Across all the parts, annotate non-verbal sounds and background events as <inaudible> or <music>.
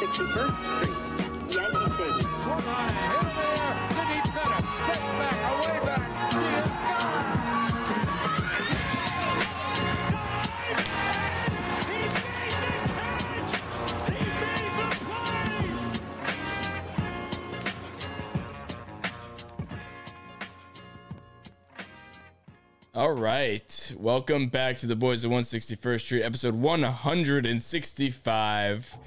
161st Street, Yankee Stadium. Swung on a hit in the air to deep center. Back, away back. She is gone. All right. Welcome back to the Boys of 161st Street, episode 165.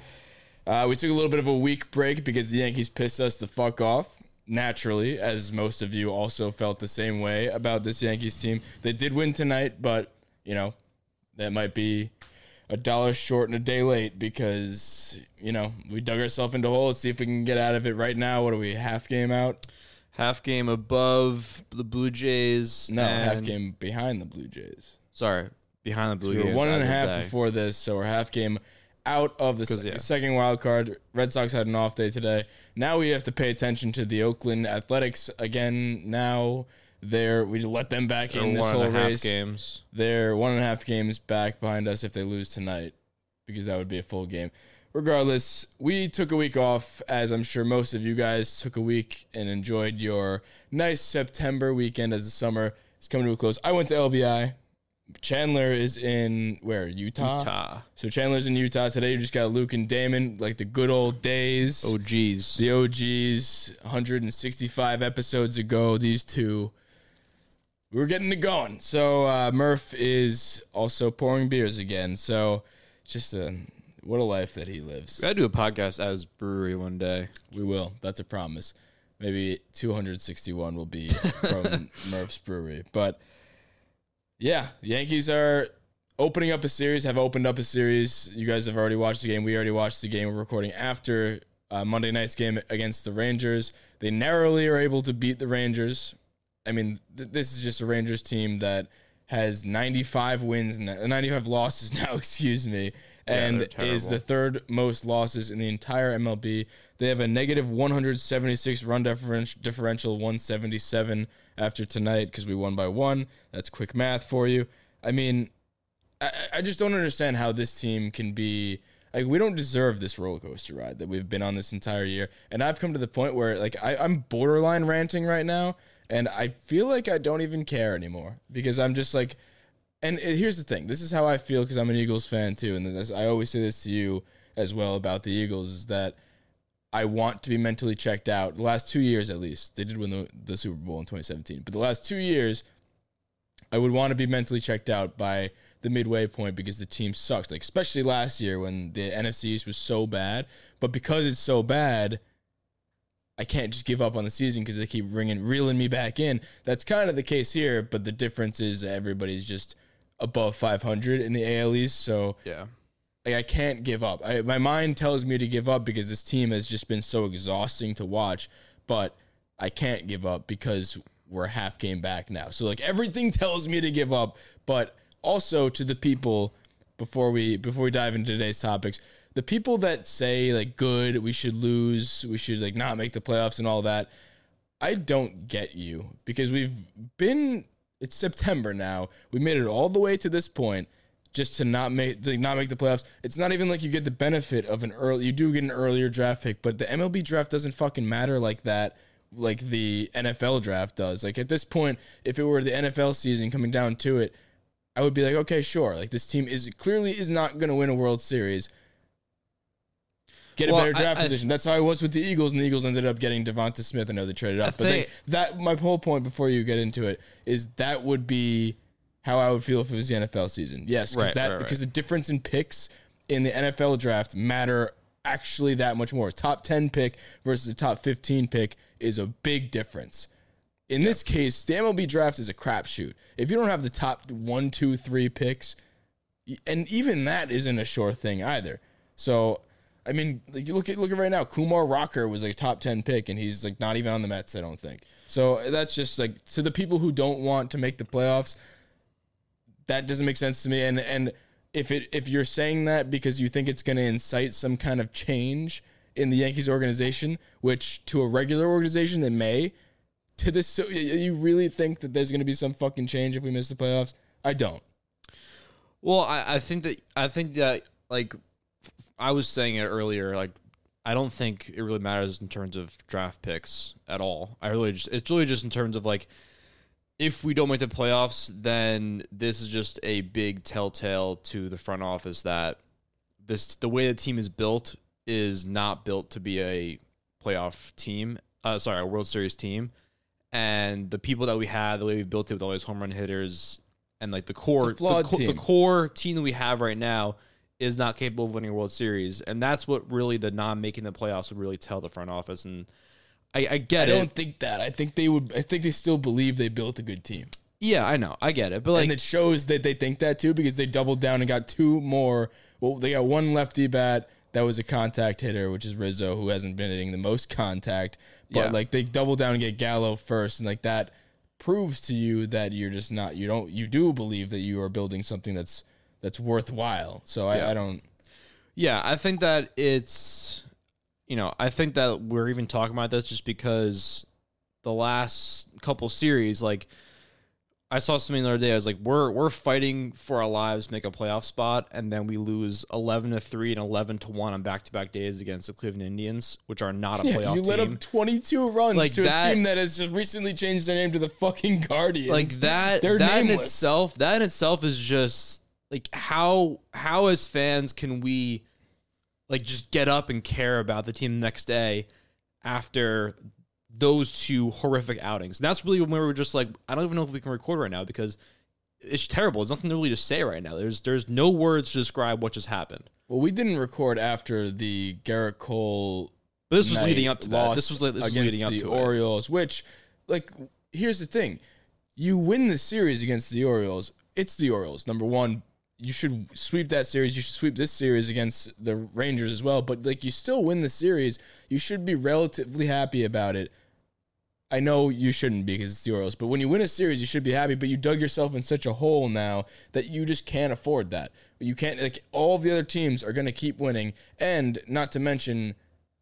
Uh, we took a little bit of a week break because the Yankees pissed us the fuck off. Naturally, as most of you also felt the same way about this Yankees team. They did win tonight, but, you know, that might be a dollar short and a day late because, you know, we dug ourselves into a hole. Let's see if we can get out of it right now. What are we, half game out? half game above the Blue Jays. No, half game behind the Blue Jays. Sorry, behind the Blue we Jays. were one and a half before this, so we're half game out of the se- yeah. second wild card. Red Sox had an off day today. Now we have to pay attention to the Oakland Athletics again. Now they're we just let them back They're in this one whole and a half race. games. They're one and a half games back behind us if they lose tonight, because that would be a full game. Regardless, we took a week off, as I'm sure most of you guys took a week and enjoyed your nice September weekend as the summer is coming to a close. I went to LBI. Chandler is in where Utah. Utah. So Chandler's in Utah today. You just got Luke and Damon, like the good old days. Oh, geez. The OGs, 165 episodes ago, these two, we were getting it going. So uh, Murph is also pouring beers again. So it's just a what a life that he lives. We gotta do a podcast at his brewery one day. We will. That's a promise. Maybe 261 will be <laughs> from Murph's Brewery. But yeah, the Yankees are opening up a series, have opened up a series. You guys have already watched the game. We already watched the game. We're recording after uh, Monday night's game against the Rangers. They narrowly are able to beat the Rangers. I mean, th- this is just a Rangers team that has 95 wins and 95 losses <laughs> now, excuse me, and they're is the third most losses in the entire MLB. They have a negative 176 run differential, differential 177 after tonight because we won by one. That's quick math for you. I mean, I, I just don't understand how this team can be like we don't deserve this roller coaster ride that we've been on this entire year. And I've come to the point where like I, I'm borderline ranting right now, and I feel like I don't even care anymore because I'm just like. And uh, here's the thing: this is how I feel because I'm an Eagles fan too, and this, I always say this to you as well about the Eagles is that I want to be mentally checked out. The last two years, at least, they did win the, the Super Bowl in 2017, but the last two years, I would want to be mentally checked out by the midway point because the team sucks. Like especially last year when the NFC East was so bad, but because it's so bad, I can't just give up on the season because they keep ringing, reeling me back in. That's kind of the case here, but the difference is everybody's just above 500 in the AL East, so Yeah. like I can't give up. I, my mind tells me to give up because this team has just been so exhausting to watch, but I can't give up because we're half game back now. So like everything <laughs> tells me to give up, but also to the people before we before we dive into today's topics, the people that say like good, we should lose, we should like not make the playoffs and all that. I don't get you because we've been it's September now. We made it all the way to this point just to not make to not make the playoffs. It's not even like you get the benefit of an early you do get an earlier draft pick, but the MLB draft doesn't fucking matter like that like the NFL draft does. Like at this point, if it were the NFL season coming down to it, I would be like, okay, sure. Like this team is clearly is not going to win a World Series. Get a Well, better draft I- I- position. That's how I was with the Eagles, and the Eagles ended up getting Devonta Smith. I know they traded up, but they, that my whole point before you get into it is that would be how I would feel if it was the NFL season. Yes, because Right, that right, right. because the difference in picks in the NFL draft matter actually that much more. Top ten pick versus a top fifteen pick is a big difference. In this case, the MLB draft is a crapshoot. If you don't have the top one, two, three picks, and even that isn't a sure thing either. So, I mean, look at look at right now, Kumar Rocker was a top ten pick, and he's like not even on the Mets. I don't think. So that's just like to the people who don't want to make the playoffs. That doesn't make sense to me. And and if it if you're saying that because you think it's going to incite some kind of change in the Yankees organization, which to a regular organization they may, to this, so you really think that there's going to be some fucking change if we miss the playoffs? I don't. Well, I, I think that I think that like I was saying it earlier, like I don't think it really matters in terms of draft picks at all. I really just it's really just in terms of like if we don't make the playoffs, then this is just a big telltale to the front office that this the way the team is built is not built to be a playoff team. Uh, sorry, a World Series team. And the people that we had, the way we built it with all these home run hitters, and like the core, the, co- the core team that we have right now is not capable of winning a World Series, and that's what really the non making the playoffs would really tell the front office. And I, I get I it. I don't think that. I think they would. I think they still believe they built a good team, Yeah, I know, I get it, but like, and it shows that they think that too because they doubled down and got two more. Well, they got one lefty bat that was a contact hitter, which is Rizzo, who hasn't been hitting the most contact. But Yeah. like they double down and get Gallo first, and like that proves to you that you're just not. You don't. You do believe that you are building something that's that's worthwhile. So I, Yeah. I don't. Yeah, I think that it's, you know, I think that we're even talking about this just because the last couple series, like, I saw something the other day. I was like, we're we're fighting for our lives to make a playoff spot, and then we lose eleven to three and eleven to one on back to back days against the Cleveland Indians, which are not a Yeah, playoff you let team. up 22 runs Like to that- a team that has just recently changed their name to the fucking Guardians. like that They're that in itself that in itself is just like how how as fans can we like just get up and care about the team the next day after those two horrific outings and that's really when we were just like i don't even know if we can record right now because it's terrible there's nothing really to say right now there's there's no words to describe what just happened Well, we didn't record after the Gerrit Cole. but this was leading up to that this was like this was against leading up the to it. Orioles, which, like, here's the thing: you win the series against the Orioles. It's the Orioles. Number one, you should sweep that series. You should sweep this series against the Rangers as well. But like, you still win the series. You should be relatively happy about it. I know you shouldn't be because it's the Orioles, but when you win a series, you should be happy. But you dug yourself in such a hole now that you just can't afford that. You can't like all the other teams are going to keep winning, and not to mention,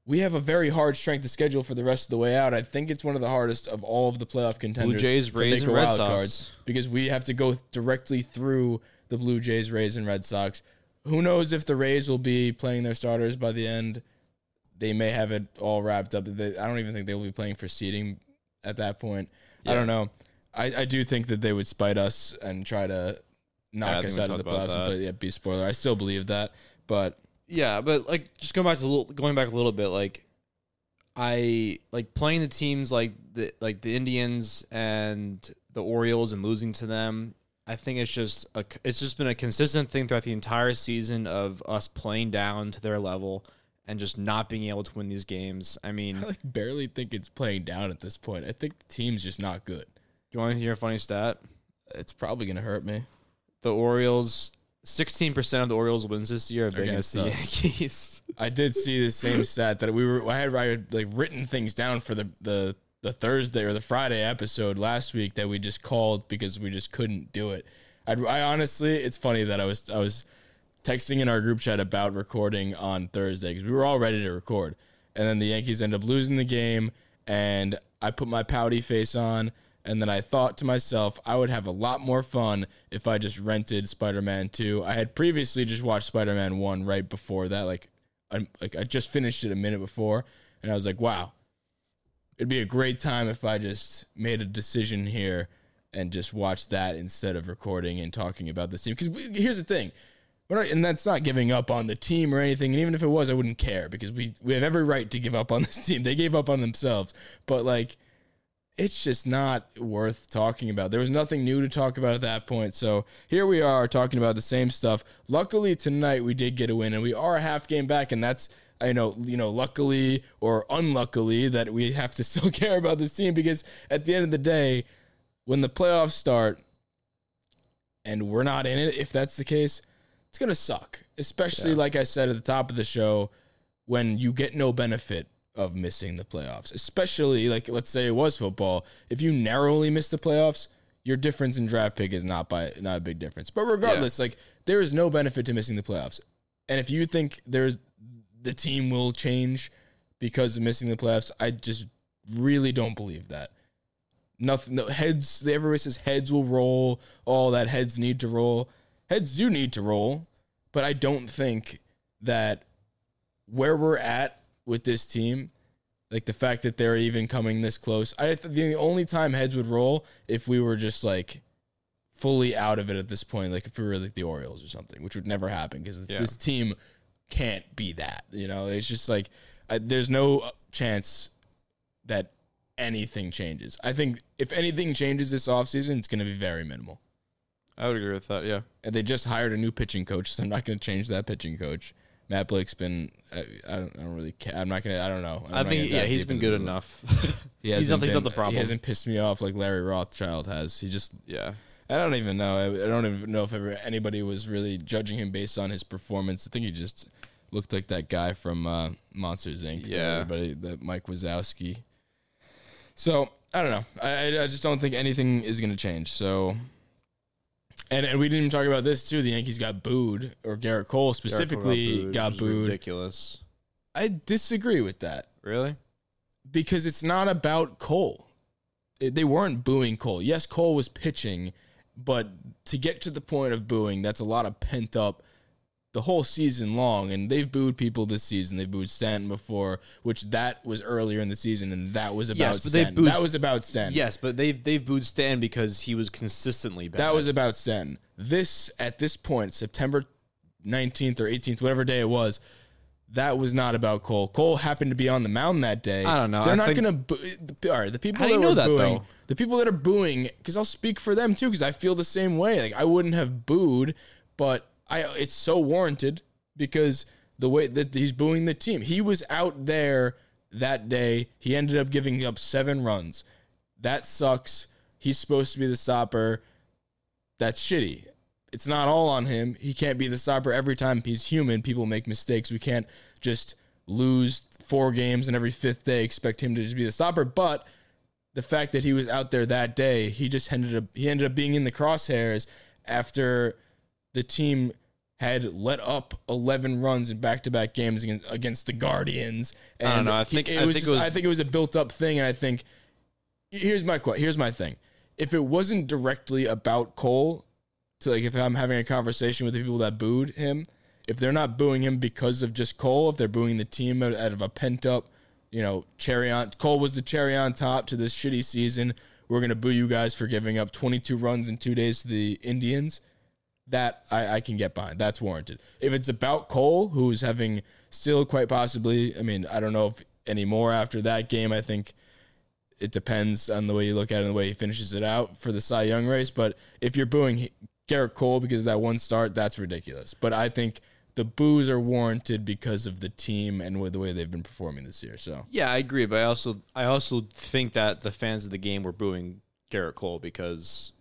we have a very hard strength of schedule for the rest of the way out. I think it's one of the hardest of all of the playoff contenders. Jays, to Rays, make and a Red wild Sox. card because we have to go directly through the Blue Jays, Rays, and Red Sox. Who knows if the Rays will be playing their starters by the end? They may have it all wrapped up. They- I don't even think they will be playing for seeding at that point. I don't know. I, I do think that they would spite us and try to knock think us out of the playoffs. But yeah, be spoiler. I still believe that. But Yeah, but like just going back to a little, going back a little bit, like I like playing the teams like the like the Indians and the Orioles and losing to them. I think it's just a it's just been a consistent thing throughout the entire season of us playing down to their level and just not being able to win these games. I mean, I like barely think it's playing down at this point. I think the team's just not good. Do you want to hear a funny stat? It's probably gonna hurt me. The Orioles, sixteen percent of the Orioles wins this year have been Against against the Yankees. I did see the same stat that we were. I had, I had like written things down for the the the Thursday or the Friday episode last week that we just called because we just couldn't do it. I'd, I honestly, it's funny that I was I was texting in our group chat about recording on Thursday because we were all ready to record, and then the Yankees end up losing the game, and I put my pouty face on. And then I thought to myself, I would have a lot more fun if I just rented Spider Man 2. I had previously just watched Spider Man 1 right before that, like I, like I just finished it a minute before, and I was like, wow, it'd be a great time if I just made a decision here and just watched that instead of recording and talking about this team. Because here's the thing, and that's not giving up on the team or anything. And even if it was, I wouldn't care because we we have every right to give up on <laughs> this team. They gave up on themselves, but like. It's just not worth talking about. There was nothing new to talk about at that point. So here we are talking about the same stuff. Luckily tonight we did get a win and we are a half game back and that's I know, you know, luckily or unluckily that we have to <laughs> still care about this team because at the end of the day, when the playoffs start and we're not in it, if that's the case, it's going to suck. Especially, Yeah. like I said at the top of the show, when you get no benefit of missing the playoffs. Especially, like, let's say it was football. If you narrowly miss the playoffs, your difference in draft pick is not by not a big difference. But regardless, like there is no benefit to missing the playoffs. And if you think there's the team will change because of missing the playoffs, I just really don't believe that. Nothing. No, heads. Everybody says heads will roll. All that heads need to roll. Heads do need to roll, but I don't think that where we're at with this team. Like the fact that they're even coming this close. I th- the only time heads would roll if we were just like fully out of it at this point, like if we were like the Orioles or something, which would never happen because Yeah. this team can't be that. You know, it's just like I, there's no chance that anything changes. I think if anything changes this offseason, it's going to be very minimal. I would agree with that. Yeah. And they just hired a new pitching coach, so I'm not going to change that pitching coach. Matt Blake's been, I, I, don't, I don't really care. I'm not going to, I don't know. I'm I think gonna yeah, he's been good enough. <laughs> He he's hasn't not, he's not the problem. He hasn't pissed me off like Larry Rothschild has. He just, yeah. I don't even know. I, I don't even know if ever anybody was really judging him based on his performance. I think he just looked like that guy from uh, Monsters Inc. Yeah. everybody that Mike Wazowski. So I don't know. I, I- just don't think anything is going to change. So, and and we didn't even talk about this too. The Yankees got booed, or Gerrit Cole specifically Gerrit Cole got which is booed. Ridiculous. I disagree with that Really? because it's not about Cole. It- They weren't booing Cole. Yes, Cole was pitching, but to get to the point of booing, that's a lot of pent up the whole season long. And they've booed people this season. They booed Stanton before, which that was earlier in the season, and that was about Yes, but they Stanton. booed- that was about Stanton. Yes, but they they booed Stan because he was consistently bad. That was about Stanton. This at this point, September 19th or 18th, whatever day it was, that was not about Cole. Cole happened to be on the mound that day. I don't know. They're I not going to. Boo- all right, the people How do that know that, booing, though? the people that are booing, because I'll speak for them too, because I feel the same way. Like I wouldn't have booed, but I it's so warranted because the way that he's booing the team, he was out there that day. He ended up giving up seven runs. That sucks. He's supposed to be the stopper that's shitty. It's not all on him. He can't be the stopper every time. He's human. People make mistakes. We can't just lose four games and every fifth day expect him to just be the stopper. But the fact that he was out there that day, he just ended up he ended up being in the crosshairs after the team had let up 11 runs in back-to-back games against, against the Guardians. And I don't know. I think- it I was think it was- I think it was a built-up thing, and I think here's my here's my thing. If it wasn't directly about Cole, to like if I'm having a conversation with the people that booed him, if they're not booing him because of just Cole, if they're booing the team out, out of a pent up, you know, cherry on Cole was the cherry on top to this shitty season. We're gonna boo you guys for giving up 22 runs in two days to the Indians. That I, I can get behind. That's warranted. If it's about Cole, who's having still quite possibly, I mean, I don't know if anymore after that game. I think it depends on the way you look at it and the way he finishes it out for the Cy Young race. But if you're booing Gerrit Cole because of that one start, that's ridiculous. But I think the boos are warranted because of the team and with the way they've been performing this year. So Yeah, I agree, but I also I also think that the fans of the game were booing Gerrit Cole because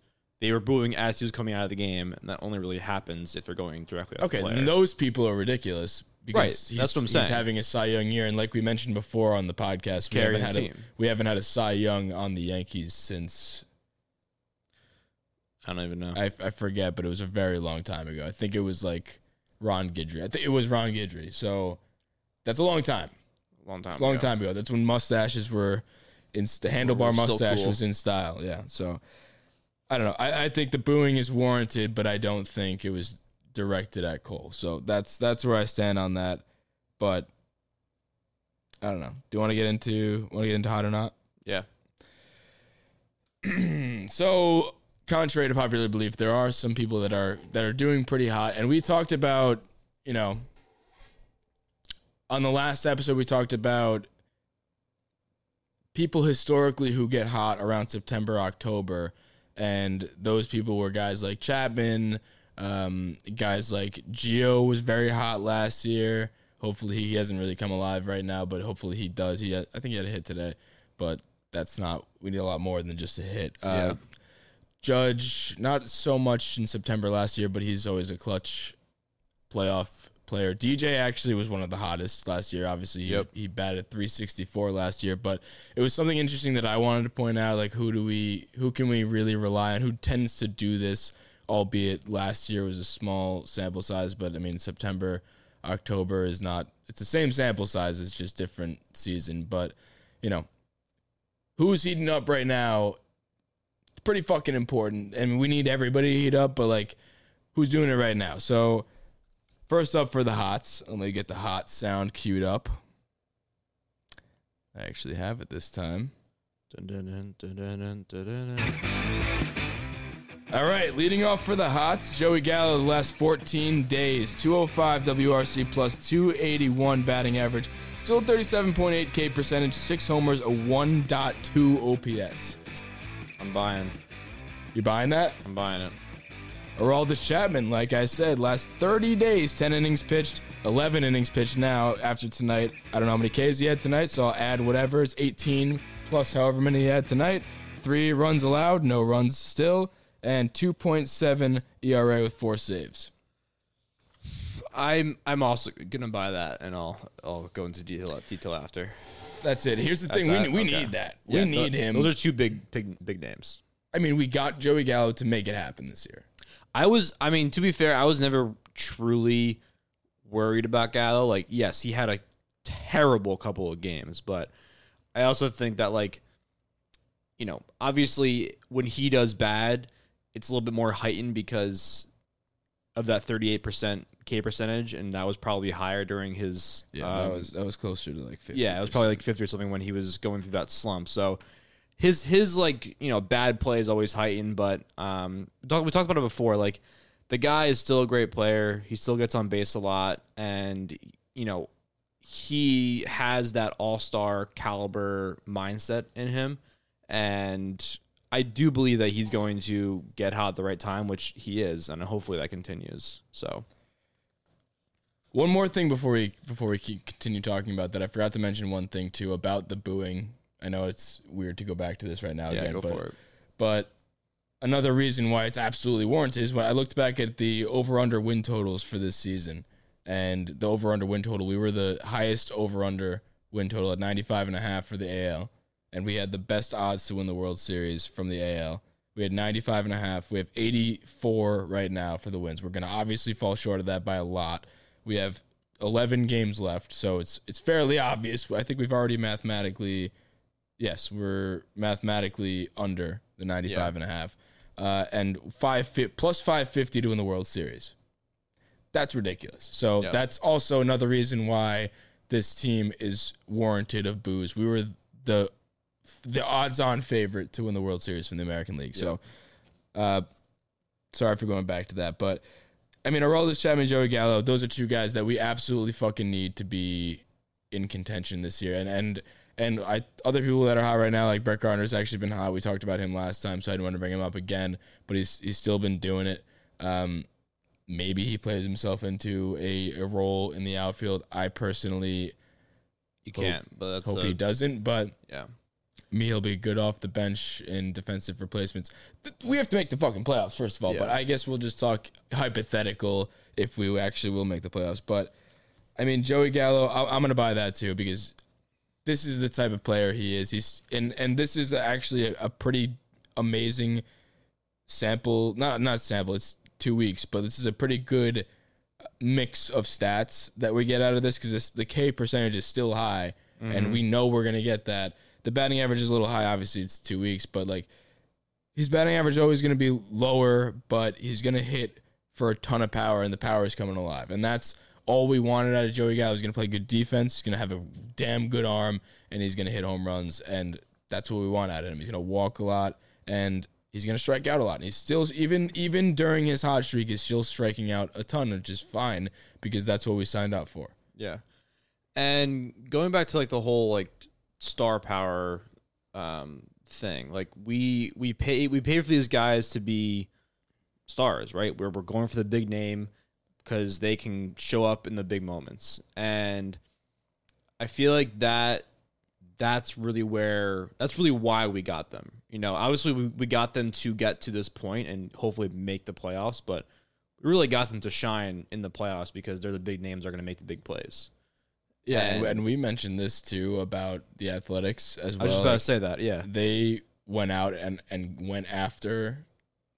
they were booing as he was coming out of the game, and that only really happens if they're going directly. At okay, the player. and those people are ridiculous. Because Right, he's, that's what I'm saying. He's having a Cy Young year, and like we mentioned before on the podcast, we haven't had a, we haven't had a Cy Young on the Yankees since I don't even know. I, I forget, but it was a very long time ago. I think it was like Ron Guidry. I think it was Ron Guidry. So that's a long time. long time. long ago. time ago. That's when mustaches were in the handlebar mustache cool. was in style. Yeah. So I don't know. I, I think the booing is warranted, but I don't think it was directed at Cole. So that's that's where I stand on that. But I don't know. Do you want to get into want to get into hot or not? Yeah. <clears throat> so contrary to popular belief there are some people that are that are doing pretty hot and we talked about you know on the last episode we talked about people historically who get hot around september october and those people were guys like chapman um, guys like Gio was very hot last year. Hopefully he hasn't really come alive right now but hopefully he does. He had, i think he had a hit today but that's not we need a lot more than just a hit. Uh, Yeah. Judge, not so much in September last year, but he's always a clutch playoff player. DJ actually was one of the hottest last year. Obviously, he, Yep. he batted 364 last year, but it was something interesting that I wanted to point out. Like, who do we, who can we really rely on? Who tends to do this? Albeit last year was a small sample size, but I mean September, October is not. It's the same sample size. It's just different season. But you know, who's heating up right now It's pretty fucking important. and we need everybody to heat up, but like, who's doing it right now? So, First up for the hots. Let me get the hot sound queued up. I actually have it this time. Dun, dun, dun, All right, leading off for the Hots, Joey Gallo, the last 14 days, 205 WRC plus 281 batting average, still 37.8 K percentage, six homers, a 1.2 OPS. I'm buying. You buying that? I'm buying it. Aroldis Chapman, like I said, last 30 days, 10 innings pitched, 11 innings pitched now after tonight. I don't know how many Ks he had tonight, so I'll add whatever. It's 18 plus however many he had tonight. Three runs allowed, no runs still, and 2.7 ERA with four saves. I'm I'm also gonna buy that, and I'll I'll go into detail detail after. That's it. Here's the That's thing: we, we Okay. need that. Yeah, we need tho- him. Those are two big big big names. I mean, we got Joey Gallo to make it happen this year. I was, I mean, to be fair, I was never truly worried about Gallo. Like, yes, he had a terrible couple of games, but I also think that, like, you know, obviously when he does bad, it's a little bit more heightened because of that 38% K percentage, and that was probably higher during his. Yeah, um, that was that was closer to like 50. yeah, it was probably like 50 or something when he was going through that slump. So his his like you know bad play is always heightened, but um, we talked we talked about it before. Like the guy is still a great player. He still gets on base a lot, and you know he has that all star caliber mindset in him, and I do believe that he's going to get hot at the right time, which he is, and hopefully that continues. So One more thing before we before we continue talking about that, I forgot to mention one thing too about the booing. I know it's weird to go back to this right now yeah, again, go but for it. but another reason why it's absolutely warranted is when I looked back at the over under win totals for this season and the over under win total, we were the highest over under win total at 95 and a half for the AL and we had the best odds to win the World Series from the AL. We had 95 and a half. We have 84 right now for the wins. We're going to obviously fall short of that by a lot. We have 11 games left, so it's it's fairly obvious. I think we've already mathematically yes, we're mathematically under the 95 Yeah. and a half. Uh, and five fi- plus 550 to win the World Series. That's ridiculous. So Yeah. that's also another reason why this team is warranted of boos. We were the the odds-on favorite to win the World Series from the American League. So, uh, sorry for going back to that, but I mean, Aroldis Chapman, Joey Gallo, those are two guys that we absolutely fucking need to be in contention this year. And and and I other people that are hot right now, like Brett Gardner's actually been hot. We talked about him last time, so I didn't want to bring him up again, but he's he's still been doing it. Um, maybe he plays himself into a, a role in the outfield. I personally You Hope- can't, but that's hope uh, he doesn't, but yeah. me, he'll be good off the bench in defensive replacements. Th- We have to make the fucking playoffs first of all, but I guess we'll just talk hypothetical if we actually will make the playoffs. But I mean, Joey Gallo, I'm gonna buy that too because this is the type of player he is. He's and and this is actually a, a pretty amazing sample. Not not sample. It's two weeks, but this is a pretty good mix of stats that we get out of this because the K percentage is still high, and mm-hmm. we know we're gonna get that. The batting average is a little high. Obviously, it's two weeks, but like his batting average is always gonna be lower, but he's gonna hit for a ton of power, and the power is coming alive, and that's all we wanted out of Joey Gallo. He's gonna play good defense. He's gonna have a damn good arm, and he's gonna hit home runs, and that's what we want out of him. He's gonna walk a lot, and he's gonna strike out a lot. And he's still even even during his hot streak, he's still striking out a ton, which is fine because that's what we signed up for. Yeah. And going back to like the whole like star power um thing, like we we pay we pay for these guys to be stars, right? Where we're going for the big name because they can show up in the big moments. And I feel like that that's really where that's really why we got them. You know, obviously we, we got them to get to this point and hopefully make the playoffs, but we really got them to shine in the playoffs because they're the big names that are going to make the big plays. Yeah, and, And- we mentioned this too about the Athletics as well. I was just about to say that. Yeah. they went out and and went after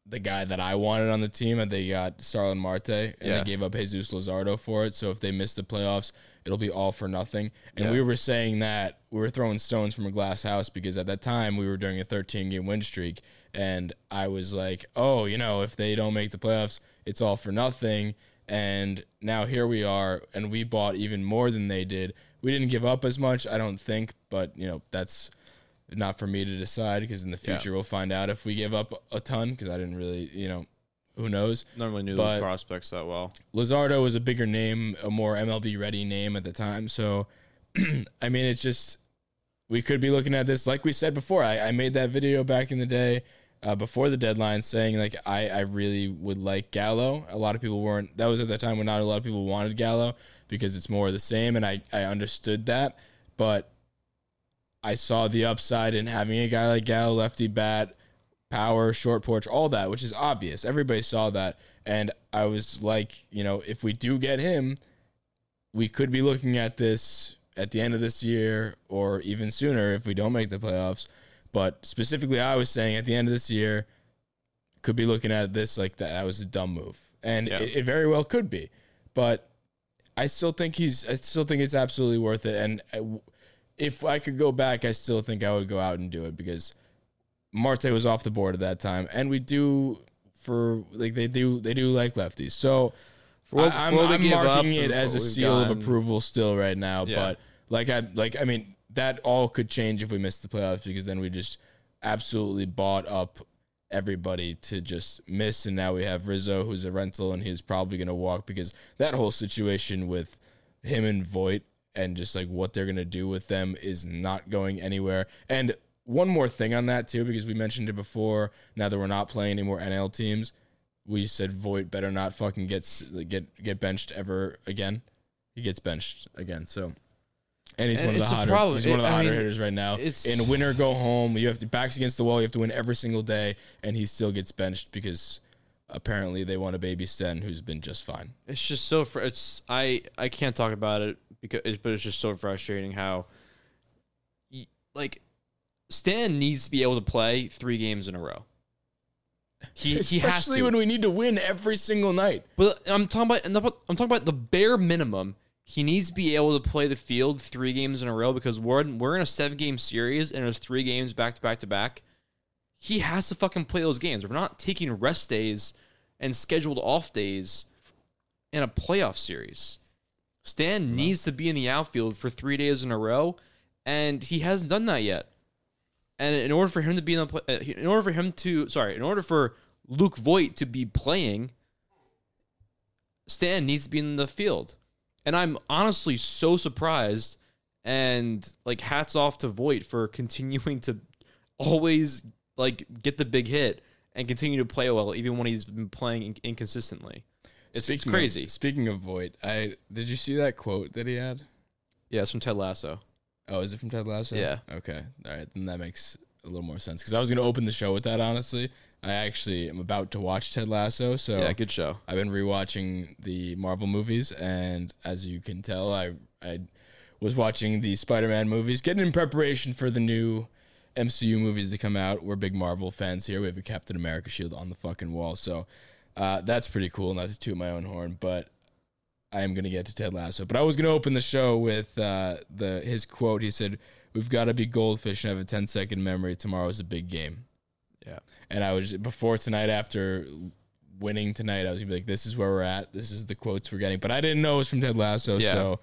the guy that I wanted on the team, and they got Starling Marte, and Yeah. they gave up Jesus Luzardo for it. So if they miss the playoffs, it'll be all for nothing. And Yeah. we were saying that we were throwing stones from a glass house because at that time we were doing a 13 game win streak, and I was like, oh, you know, if they don't make the playoffs, it's all for nothing. And now here we are, and we bought even more than they did. We didn't give up as much, I don't think, but you know that's not for me to decide because in the Yeah. future we'll find out if we give up a ton because I didn't really, you know, who knows. Normally knew But- the prospects that well. Luzardo was a bigger name, a more MLB ready name at the time. So, <clears throat> I mean, it's just we could be looking at this like we said before. I, I made that video back in the day uh, before the deadline saying like I, I really would like Gallo. A lot of people weren't. That was at the time when not a lot of people wanted Gallo because it's more of the same, and I I understood that, but I saw the upside in having a guy like Gallo, lefty bat, power, short porch, all that, which is obvious. Everybody saw that. And I was like, you know, if we do get him, we could be looking at this at the end of this year or even sooner if we don't make the playoffs. But specifically, I was saying at the end of this year, could be looking at this like that, that was a dumb move. And Yeah. it, it very well could be. But I still think he's, I still think it's absolutely worth it. And uh, I, if I could go back, I still think I would go out and do it because Marte was off the board at that time, and we do for like they do they do like lefties. So For what- I, am we I'm up marking it as a seal of approval still right now. Yeah. But like I like I mean that all could change if we miss the playoffs because then we just absolutely bought up everybody to just miss, and now we have Rizzo who's a rental and he's probably going to walk because that whole situation with him and Voit and just like what they're going to do with them is not going anywhere. And one more thing on that too, because we mentioned it before. Now that we're not playing any more NL teams, we said Voit better not fucking get get get benched ever again. He gets benched again. So, and he's And one of the hotter. problem. He's one of the I hotter mean, hitters right now. it's- In win or go home, you have to backs against the wall. You have to win every single day, and he still gets benched because apparently they want a baby Sten who's been just fine. It's just so fr- it's I I can't talk about it because but it's just so frustrating how like Stan needs to be able to play 3 games in a row. He he has to. when we need to win every single night. but I'm talking about the- I'm talking about the bare minimum. He needs to be able to play the field 3 games in a row because we're in, we're in a 7 game series and there's 3 games back to back to back. He has to fucking play those games. We're not taking rest days and scheduled off days in a playoff series. Stan needs to be in the outfield for three days in a row, and he hasn't done that yet. And in order for him to be in the, uh, in order for him to, sorry, in order for Luke Voit to be playing, Stan needs to be in the field. And I'm honestly so surprised, and like hats off to Voit for <laughs> continuing to always like get the big hit and continue to play well, even when he's been playing in- inconsistently. It's, it's crazy. Of, speaking of Voit, I did you see that quote that he had? yeah, it's from Ted Lasso. Oh, is it from Ted Lasso? Yeah. Okay. All right. Then that makes a little more sense because I was going to open the show with that. Honestly, I actually am about to watch Ted Lasso, so Yeah, good show. I've been rewatching the Marvel movies, and as you can tell, I I was watching the Spider-Man movies, getting in preparation for the new MCU movies to come out. We're big Marvel fans here. We have a Captain America shield on the fucking wall, so uh, that's pretty cool. Not to toot my own horn, but I am gonna get to Ted Lasso. But I was gonna open the show with uh, the his quote. He said, "We've got to be goldfish and have a 10 second memory. Tomorrow's a big game." Yeah. And I was before tonight after winning tonight, I was gonna be like, "This is where we're at. This is the quotes we're getting." But I didn't know it was from Ted Lasso, Yeah. so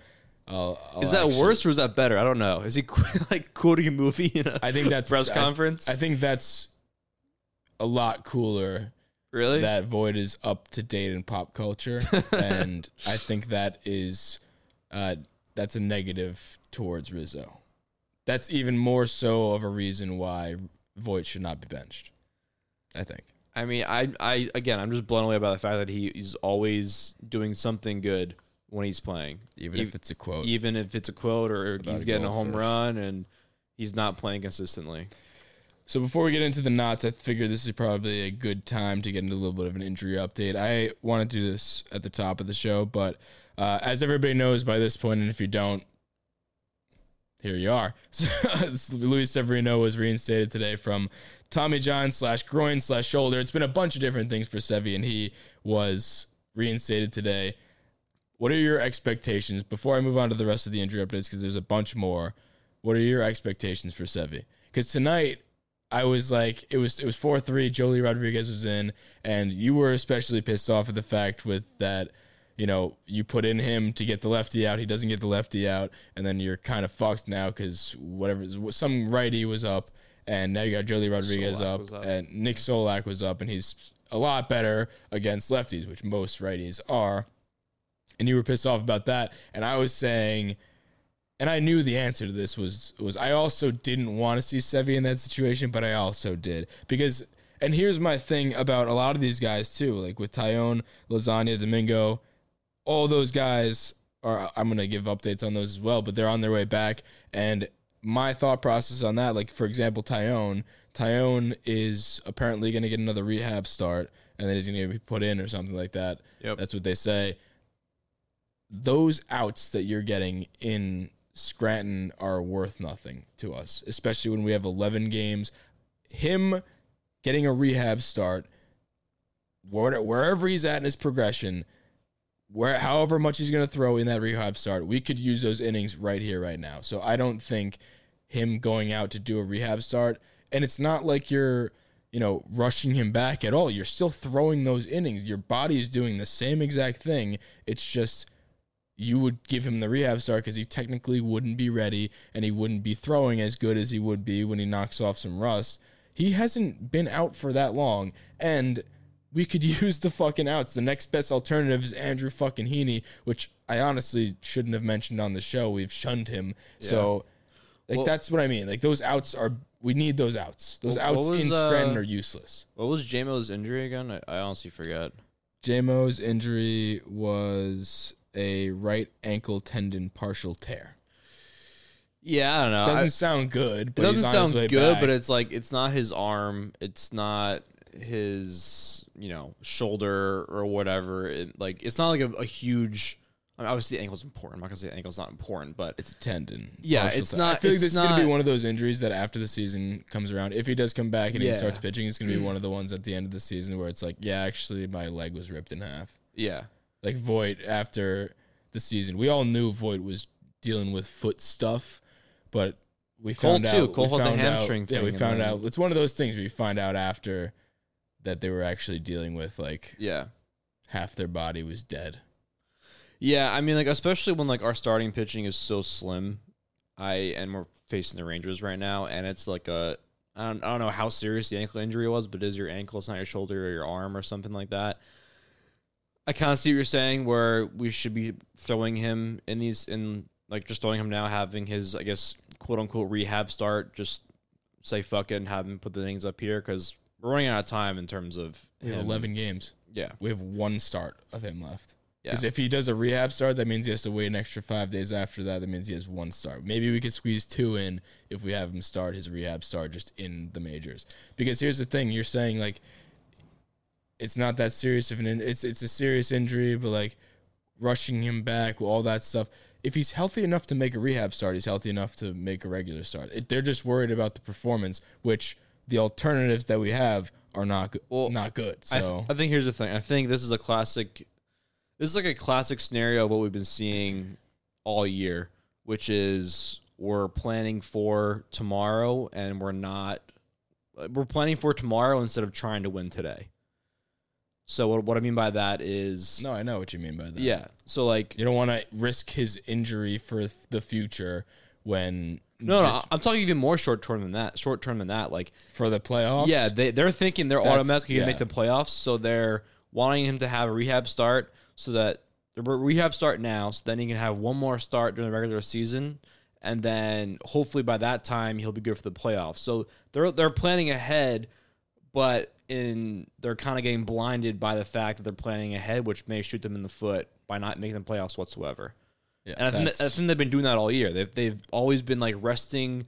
I'll, I'll Is that actually- worse or is that better? I don't know. Is he <laughs> like quoting a movie in a I think that's press I- conference? I, think that's a lot cooler. Really. That Voit is up to date in pop culture, <laughs> and I think that is uh, that's a negative towards Rizzo. That's even more so of a reason why Voit should not be benched. I think. I mean, I, I again, I'm just blown away by the fact that he is always doing something good when he's playing, Even Ev- if it's a quote. even if it's a quote or About he's a getting a home run and he's not playing consistently. So before we get into the knots, I figured this is probably a good time to get into a little bit of an injury update. I want to do this at the top of the show, but uh, as everybody knows by this point, and if you don't, here you are. <laughs> Luis Severino was reinstated today from Tommy John slash groin slash shoulder. It's been a bunch of different things for Sevy, and he was reinstated today. What are your expectations before I move on to the rest of the injury updates? Because there's a bunch more. What are your expectations for Sevy? Because tonight I was like, it was it was four three. Joely Rodriguez was in, and you were especially pissed off at the fact with that. you know, you put in him to get the lefty out, he doesn't get the lefty out, and then you're kind of fucked now because whatever some righty was up, and now you got Joely Rodriguez up, up. and Nick Solak was up, and he's a lot better against lefties, which most righties are. And you were pissed off about that, and I was saying, and I knew the answer to this was was I also didn't want to see Sevy in that situation, but I also did because. And here's my thing about a lot of these guys too, like with Taillon, Lasagna, Domingo, all those guys are I'm gonna give updates on those as well, but they're on their way back. And my thought process on that, like for example, Taillon, Taillon is apparently gonna get another rehab start, and then he's gonna be put in or something like that. Yep. That's what they say. Those outs that you're getting in Scranton are worth nothing to us, especially when we have 11 games. Him getting a rehab start, wherever he's at in his progression, where however much he's going to throw in that rehab start, we could use those innings right here, right now. So I don't think him going out to do a rehab start, and it's not like you're, you know, rushing him back at all. You're still throwing those innings. Your body is doing the same exact thing. It's just you would give him the rehab start because he technically wouldn't be ready and he wouldn't be throwing as good as he would be when he knocks off some rust. He hasn't been out for that long, and we could <laughs> use the fucking outs. The next best alternative is Andrew fucking Heaney, which I honestly shouldn't have mentioned on the show. We've shunned him. So, like, Well- that's what I mean. Like, those outs are, we need those outs. Those what outs was, in Scranton uh, are useless. What was JMO's injury again? I, I honestly forget. JMO's injury was a right ankle tendon partial tear. Yeah, I don't know. Doesn't I- sound good, it doesn't sound good, back. but it's like it's not his arm. It's not his you know shoulder or whatever. It, like it's not like a, a huge. I mean, obviously, the ankle's important. I'm not gonna say the ankle's not important, but it's a tendon. Yeah, it's tear. I not- feel like this is gonna be one of those injuries that after the season comes around, if he does come back and he starts pitching, it's gonna be one of the ones at the end of the season where it's like, yeah, actually, my leg was ripped in half. yeah, Like Voit after the season, we all knew Voit was dealing with foot stuff, but we Cole found too. out. Cole the found out- hamstring Yeah, we found then- out. It's one of those things where you find out after that they were actually dealing with like yeah, half their body was dead. yeah. I mean, like especially when like our starting pitching is so slim. I and we're facing the Rangers right now, and it's like a. I don't, I don't know how serious the ankle injury was, but it is your ankle, it's not your shoulder or your arm or something like that. I kind of see what you're saying, where we should be throwing him in these, in like just throwing him now, having his, I guess, quote unquote rehab start. Just say fuck it and have him put the things up here because we're running out of time in terms of We have him. eleven games. Yeah, We have one start of him left. yeah, Because if he does a rehab start, that means he has to wait an extra five days after that. That means he has one start. Maybe we could squeeze two in if we have him start his rehab start just in the majors. Because here's the thing: you're saying like it's not that serious of an in- it's it's a serious injury, but like rushing him back, all that stuff. If he's healthy enough to make a rehab start, he's healthy enough to make a regular start. It, they're just worried about the performance, which the alternatives that we have are not good. Well, not good. I, th- So I think here's the thing. I think this is a classic. This is like a classic scenario of what we've been seeing all year, which is we're planning for tomorrow and we're not. Uh, we're planning for tomorrow instead of trying to win today. So what, what I mean by that is, no, I know what you mean by that. yeah. So like, You don't want to risk his injury for th- the future when no, no, just I'm talking even more short term than that. Short term than that, like for the playoffs. Yeah, they they're thinking they're That's- automatically gonna make the playoffs, so they're wanting him to have a rehab start so that the re- rehab start now, so then he can have one more start during the regular season, and then hopefully by that time he'll be good for the playoffs. So they're they're planning ahead, but in they're kind of getting blinded by the fact that they're planning ahead, which may shoot them in the foot by not making the playoffs whatsoever. yeah, And I think, that, I think they've been doing that all year. They've they've always been like resting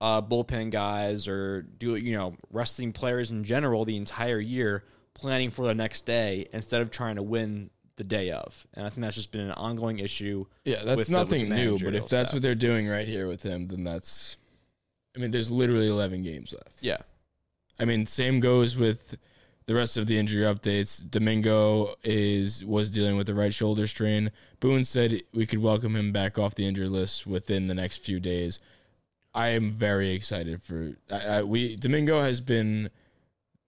uh, bullpen guys or do you know resting players in general the entire year, planning for the next day instead of trying to win the day of. And I think that's just been an ongoing issue. yeah, that's with the- nothing new. But if that's staff. what they're doing right here with him, then that's. I mean, there's literally 11 games left. Yeah, I mean, same goes with the rest of the injury updates. Domingo is was dealing with the right shoulder strain. Boone said we could welcome him back off the injury list within the next few days. I am very excited for. I, I, we Domingo has been.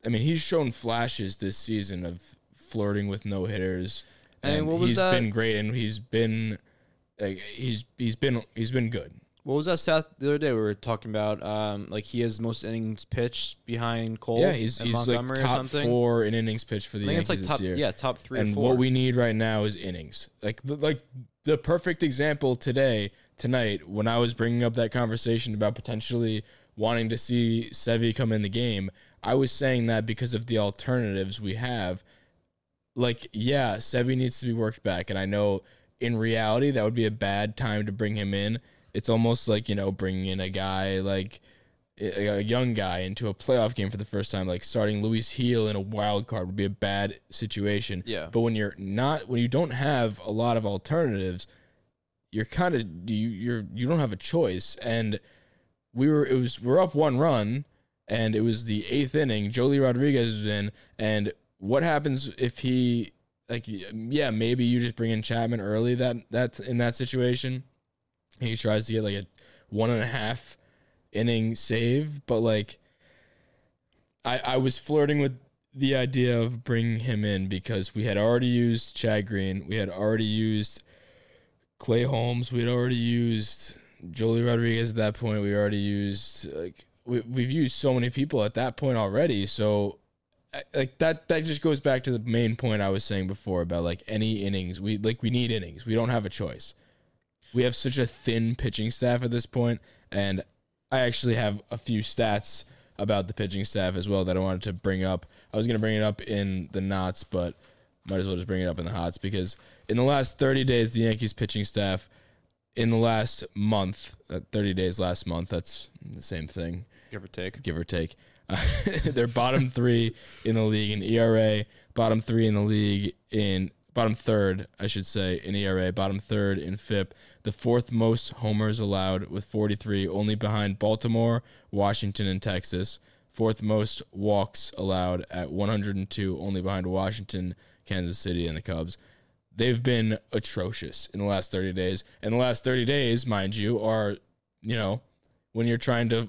I mean, he's shown flashes this season of flirting with no hitters. And And what was he's that? been great, and he's been like, he's he's been he's been good. What was that stat the other day? We were talking about um, like he has most innings pitched behind Cole. Yeah, he's and he's like Montgomery or top something. four in innings pitched for the I think Yankees it's like top this year. yeah top three and or four. what we need right now is innings. Like the, like the perfect example today tonight when I was bringing up that conversation about potentially wanting to see Sevy come in the game. I was saying that because of the alternatives we have. Like yeah, Sevy needs to be worked back, and I know in reality that would be a bad time to bring him in. It's almost like you know bringing in a guy like a young guy into a playoff game for the first time, like starting Luis Gil in a wild card would be a bad situation. Yeah. But when you're not, when you don't have a lot of alternatives, you're kind of you you're you don't have a choice. And we were it was we're up one run, and it was the eighth inning. Joely Rodriguez is in, and what happens if he like yeah maybe you just bring in Chapman early that that's in that situation. He tries to get like a one and a half inning save, but like I I was flirting with the idea of bringing him in because we had already used Chad Green, we had already used Clay Holmes, we had already used Joely Rodriguez at that point. We already used like we, we've used so many people at that point already. So like that that just goes back to the main point I was saying before about like any innings we like we need innings. We don't have a choice. We have such a thin pitching staff at this point, and I actually have a few stats about the pitching staff as well that I wanted to bring up. I was going to bring it up in the knots, but might as well just bring it up in the hots because in the last 30 days, the Yankees pitching staff, in the last month, uh, 30 days last month, that's the same thing, give or take. give or take. Uh, <laughs> they're bottom three in the league in ERA, bottom three in the league in bottom third, I should say, in ERA, bottom third in FIP, the fourth most homers allowed with 43, only behind Baltimore, Washington, and Texas. Fourth most walks allowed at 102, only behind Washington, Kansas City, and the Cubs. They've been atrocious in the last 30 days. And the last 30 days, mind you, are, you know, when you're trying to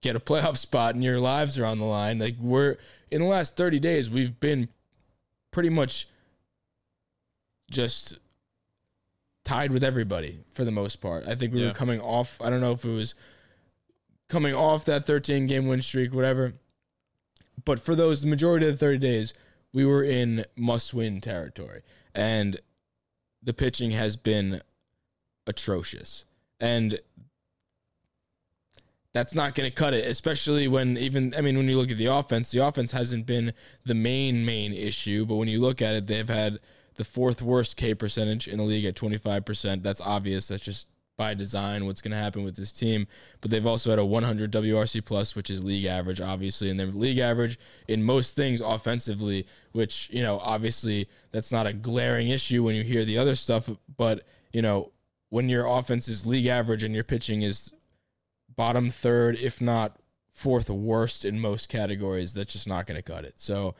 get a playoff <laughs> spot and your lives are on the line. Like we're in the last 30 days, we've been pretty much just tied with everybody for the most part. I think we Yeah. were coming off, I don't know if it was coming off that 13 game win streak, whatever. But for those the majority of the 30 days, we were in must win territory. And the pitching has been atrocious. And that's not going to cut it, especially when even, I mean, when you look at the offense, the offense hasn't been the main, main issue. But when you look at it, they've had the fourth worst K percentage in the league at 25%. That's obvious. That's just by design what's going to happen with this team. But they've also had a 100 WRC plus, which is league average, obviously, and they're league average in most things offensively, which you know obviously that's not a glaring issue when you hear the other stuff. But you know when your offense is league average and your pitching is bottom third, if not fourth worst in most categories, that's just not going to cut it. So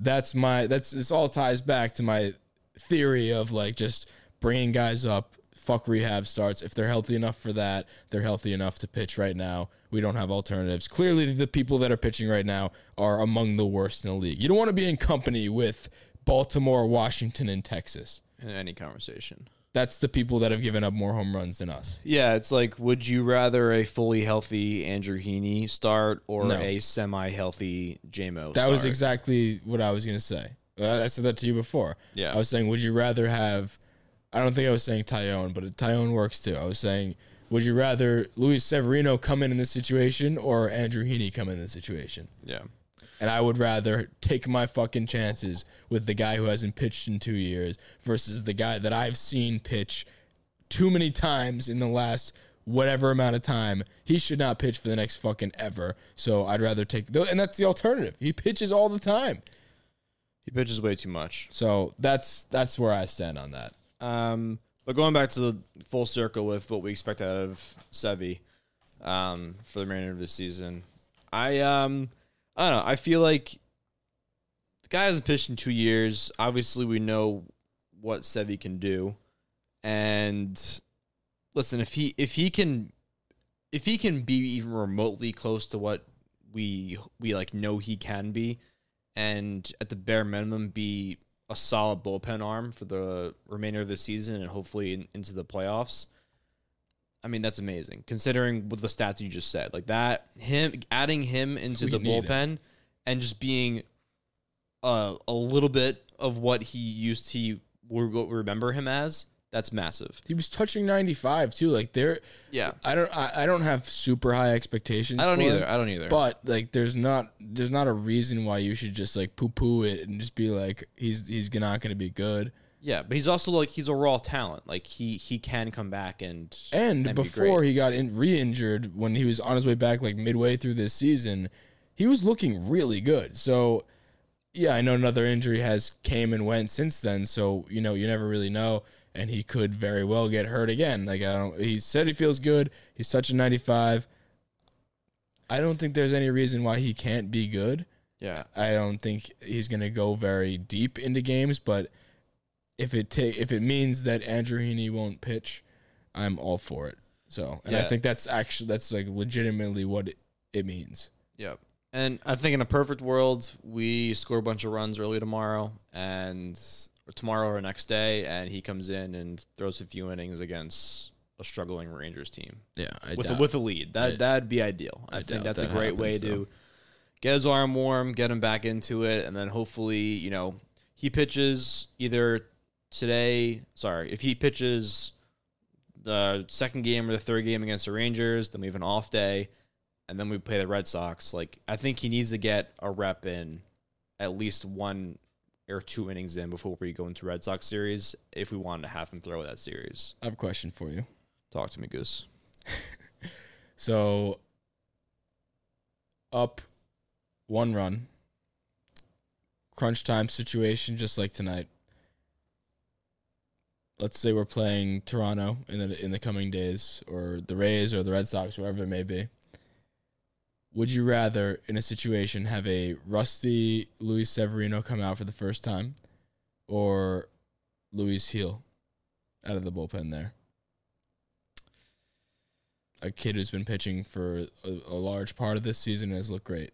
that's my that's this all ties back to my theory of like just bringing guys up. Fuck rehab starts. If they're healthy enough for that they're healthy enough to pitch right now. We don't have alternatives. Clearly the people that are pitching right now are among the worst in the league. You don't want to be in company with baltimore washington and texas. In any conversation. That's the people that have given up more home runs than us Yeah, it's like, would you rather a fully healthy Andrew Heaney start or No. a semi-healthy JMO? That was start? exactly what I was going to say. Uh, I said that to you before. Yeah. I was saying, would you rather have? I don't think I was saying Taillon, but Taillon works too. I was saying, would you rather Luis Severino come in in this situation or Andrew Heaney come in this situation? Yeah. And I would rather take my fucking chances with the guy who hasn't pitched in two years versus the guy that I've seen pitch too many times in the last whatever amount of time. He should not pitch for the next fucking ever. So I'd rather take, and that's the alternative. He pitches all the time. He pitches way too much. So that's that's where I stand on that. Um, but going back to the full circle with what we expect out of Sevy um, for the remainder of the season, I um, I don't know. I feel like the guy hasn't pitched in two years. Obviously, we know what Sevy can do, and listen, if he if he can if he can be even remotely close to what we we like know he can be, and at the bare minimum be a solid bullpen arm for the remainder of the season and hopefully in, into the playoffs. I mean, that's amazing considering what the stats you just said. Like that, him adding him into We the need it. bullpen and just being uh, a little bit of what he used to what we remember him as. That's massive. He was touching 95 too. Like there, Yeah, I don't, I, I don't have super high expectations. I don't for either. him, I don't either. But like, there's not, there's not a reason why you should just like poo poo it and just be like, he's, he's not going to be good. Yeah, but he's also like he's a raw talent. Like he he can come back and And and be before great. he got in, re-injured, when he was on his way back, like midway through this season, he was looking really good. So, yeah, I know another injury has came and went since then. So you know, you never really know, and he could very well get hurt again. Like I don't. He said he feels good. He's touching ninety five. I don't think there's any reason why he can't be good. yeah. I don't think he's going to go very deep into games, but if it ta- if it means that Andrew Heaney won't pitch, I'm all for it. So, and I think that's actually that's like legitimately what it, it means. Yep. And I think in a perfect world, we score a bunch of runs early tomorrow and or tomorrow or next day, and he comes in and throws a few innings against a struggling Rangers team Yeah, I with a, with a lead. That I- that'd be ideal. I, I think that's a that great way happens, to get his arm warm, get him back into it, and then hopefully, you know, he pitches either today. Sorry, if he pitches the second game or the third game against the Rangers, then we have an off day, and then we play the Red Sox. Like I think he needs to get a rep in at least one or two innings in before we go into Red Sox series. If we wanted to have him throw that series, I have a question for you. talk to me, Goose. <laughs> So, up one run, crunch time situation, just like tonight. Let's say we're playing Toronto in the in the coming days, or the Rays, or the Red Sox, wherever it may be. Would you rather, in a situation, have a rusty Luis Severino come out for the first time, or Luis Gil out of the bullpen there? a kid who's been pitching for a, a large part of this season has looked great.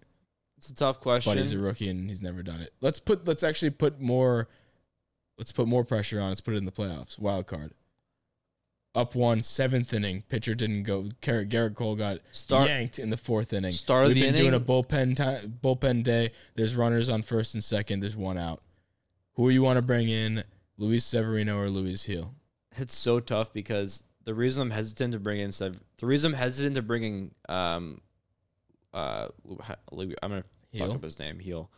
It's a tough question. But he's a rookie and he's never done it. Let's put let's actually put more let's put more pressure on. Let's put it in the playoffs. Wild card. Up one, seventh inning. Pitcher didn't go. Gerrit, Gerrit Cole got Start- yanked in the fourth inning. Start of we the didn't doing a bullpen time, bullpen day. There's runners on first and second. There's one out. Who you want to bring in? Luis Severino or Luis Gil? It's so tough because the reason I'm hesitant to bring in Sev- the reason I'm hesitant to bringing um uh Lu- ha- Lu- I'm gonna fuck up his name Gil.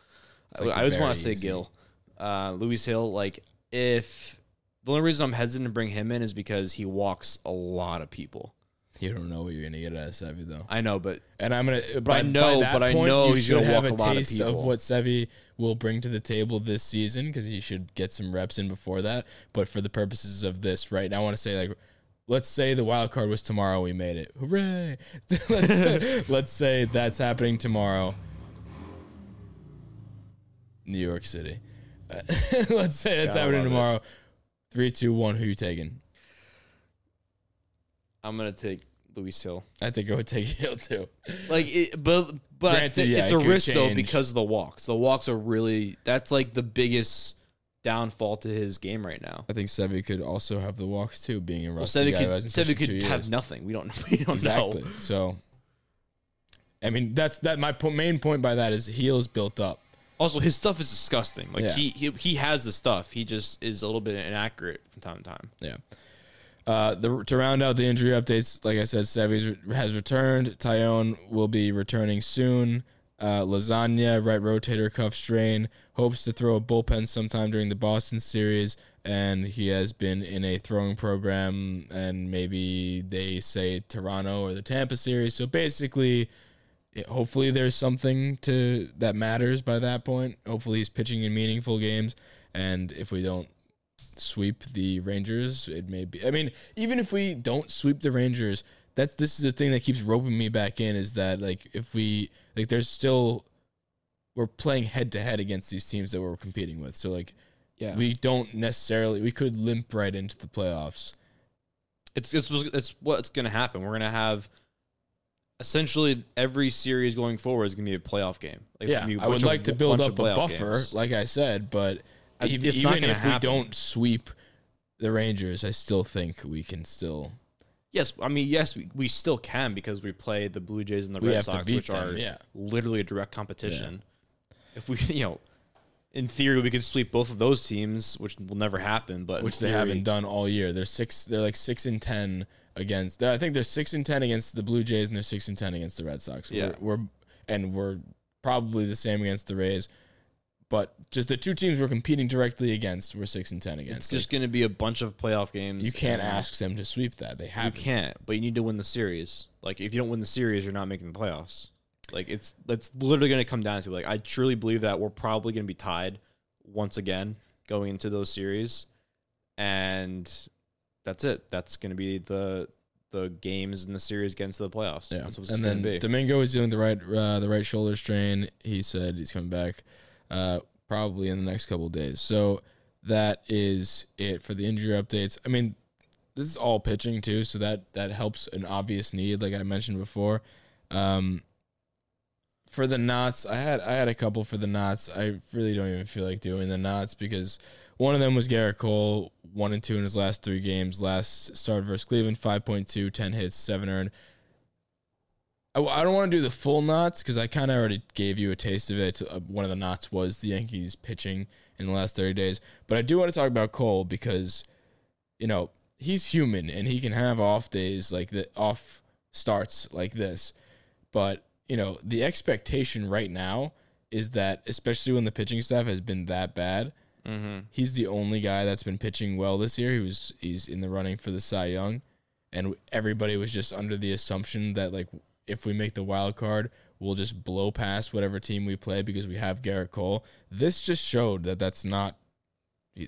I, like I always want to say easy. Gil, uh, Louis Hill. Like if the only reason I'm hesitant to bring him in is because he walks a lot of people. You don't know what you're gonna get out of Sevy though. I know, but And I'm gonna. But I know- but I know he's gonna have walk a a lot taste of, people. what Sevy will bring to the table this season because he should get some reps in before that. But for the purposes of this, right now, I want to say like, let's say the wild card was tomorrow, we made it, hooray! <laughs> let's say, <laughs> let's say that's happening tomorrow. New York City. <laughs> Let's say that's happening love it. tomorrow. Three, two, one. Who you taking? I'm gonna take Louis Hill. I think I would take <laughs> Hill too. Like, it, but but I think yeah, it's it a could risk though because of the walks. The walks are really that's like the biggest downfall to his game right now. I think Sevy could also have the walks too, being a Well, rusty Sevy guy could, who Sevy could have years. nothing. We don't. <laughs> We don't exactly. know. So, I mean, that's that. My po- main point by that is Gil is built up. Also, his stuff is disgusting. Like Yeah. he, he he has the stuff. He just is a little bit inaccurate from time to time. Yeah. Uh, the, to round out the injury updates, like I said, Sevy has returned. Taillon will be returning soon. Uh, Lasagna, right rotator cuff strain, hopes to throw a bullpen sometime during the Boston series, and he has been in a throwing program, and maybe they say Toronto or the Tampa series. So basically, it- hopefully there's something to that matters by that point. Hopefully he's pitching in meaningful games, and if we don't sweep the Rangers, it may be. I mean, even if we don't sweep the Rangers, that's this is the thing that keeps roping me back in is that like if we like there's still we're playing head to head against these teams that we're competing with. So like Yeah, we don't necessarily we could limp right into the playoffs. it's it's it's what's gonna happen. We're gonna have essentially every series going forward is gonna be a playoff game. Like, it's yeah, gonna be a I would bunch of- like to build up a buffer, games. like I said, but I- even, it's not even gonna if we don't sweep the Rangers, I still think we can still. Yes, I mean yes, we, we still can because we play the Blue Jays and the We Red Sox, which them, are yeah. literally a direct competition. If we, <laughs> you know, in theory, we could sweep both of those teams, which will never happen. But in which they haven't done all year. They're six. They're like six and ten against. I think they're six and ten against the Blue Jays, and they're six and ten against the Red Sox. Yeah. we're, we're and we're probably the same against the Rays, but just the two teams we're competing directly against, we're six and ten against. It's just going to be a bunch of playoff games. You can't ask them to sweep that. They have. You can't, but you need to win the series. Like if you don't win the series, you're not making the playoffs. Like it's that's literally going to come down to like I truly believe that we're probably going to be tied once again going into those series, and that's it. That's going to be the the games in the series getting to the playoffs. Yeah, That's what and then be. Domingo is doing the right uh, the right shoulder strain. He said he's coming back uh, probably in the next couple of days. So that is it for the injury updates. I mean, this is all pitching too, so that that helps an obvious need, like I mentioned before. Um, for the knots, I had I had a couple for the knots. I really don't even feel like doing the knots because one of them was Gerrit Cole, one and two in his last three games. Last start versus Cleveland, 5.2, 10 hits, seven earned. I, I don't want to do the full knots because I kind of already gave you a taste of it. Uh, one of the knots was the Yankees pitching in the last 30 days. But I do want to talk about Cole because, you know, he's human and he can have off days like the off starts like this. But, you know, the expectation right now is that, especially when the pitching staff has been that bad, mm-hmm. he's the only guy that's been pitching well this year. He was he's in the running for the Cy Young, and everybody was just under the assumption that like if we make the wild card, we'll just blow past whatever team we play because we have Gerrit Cole. This just showed that that's not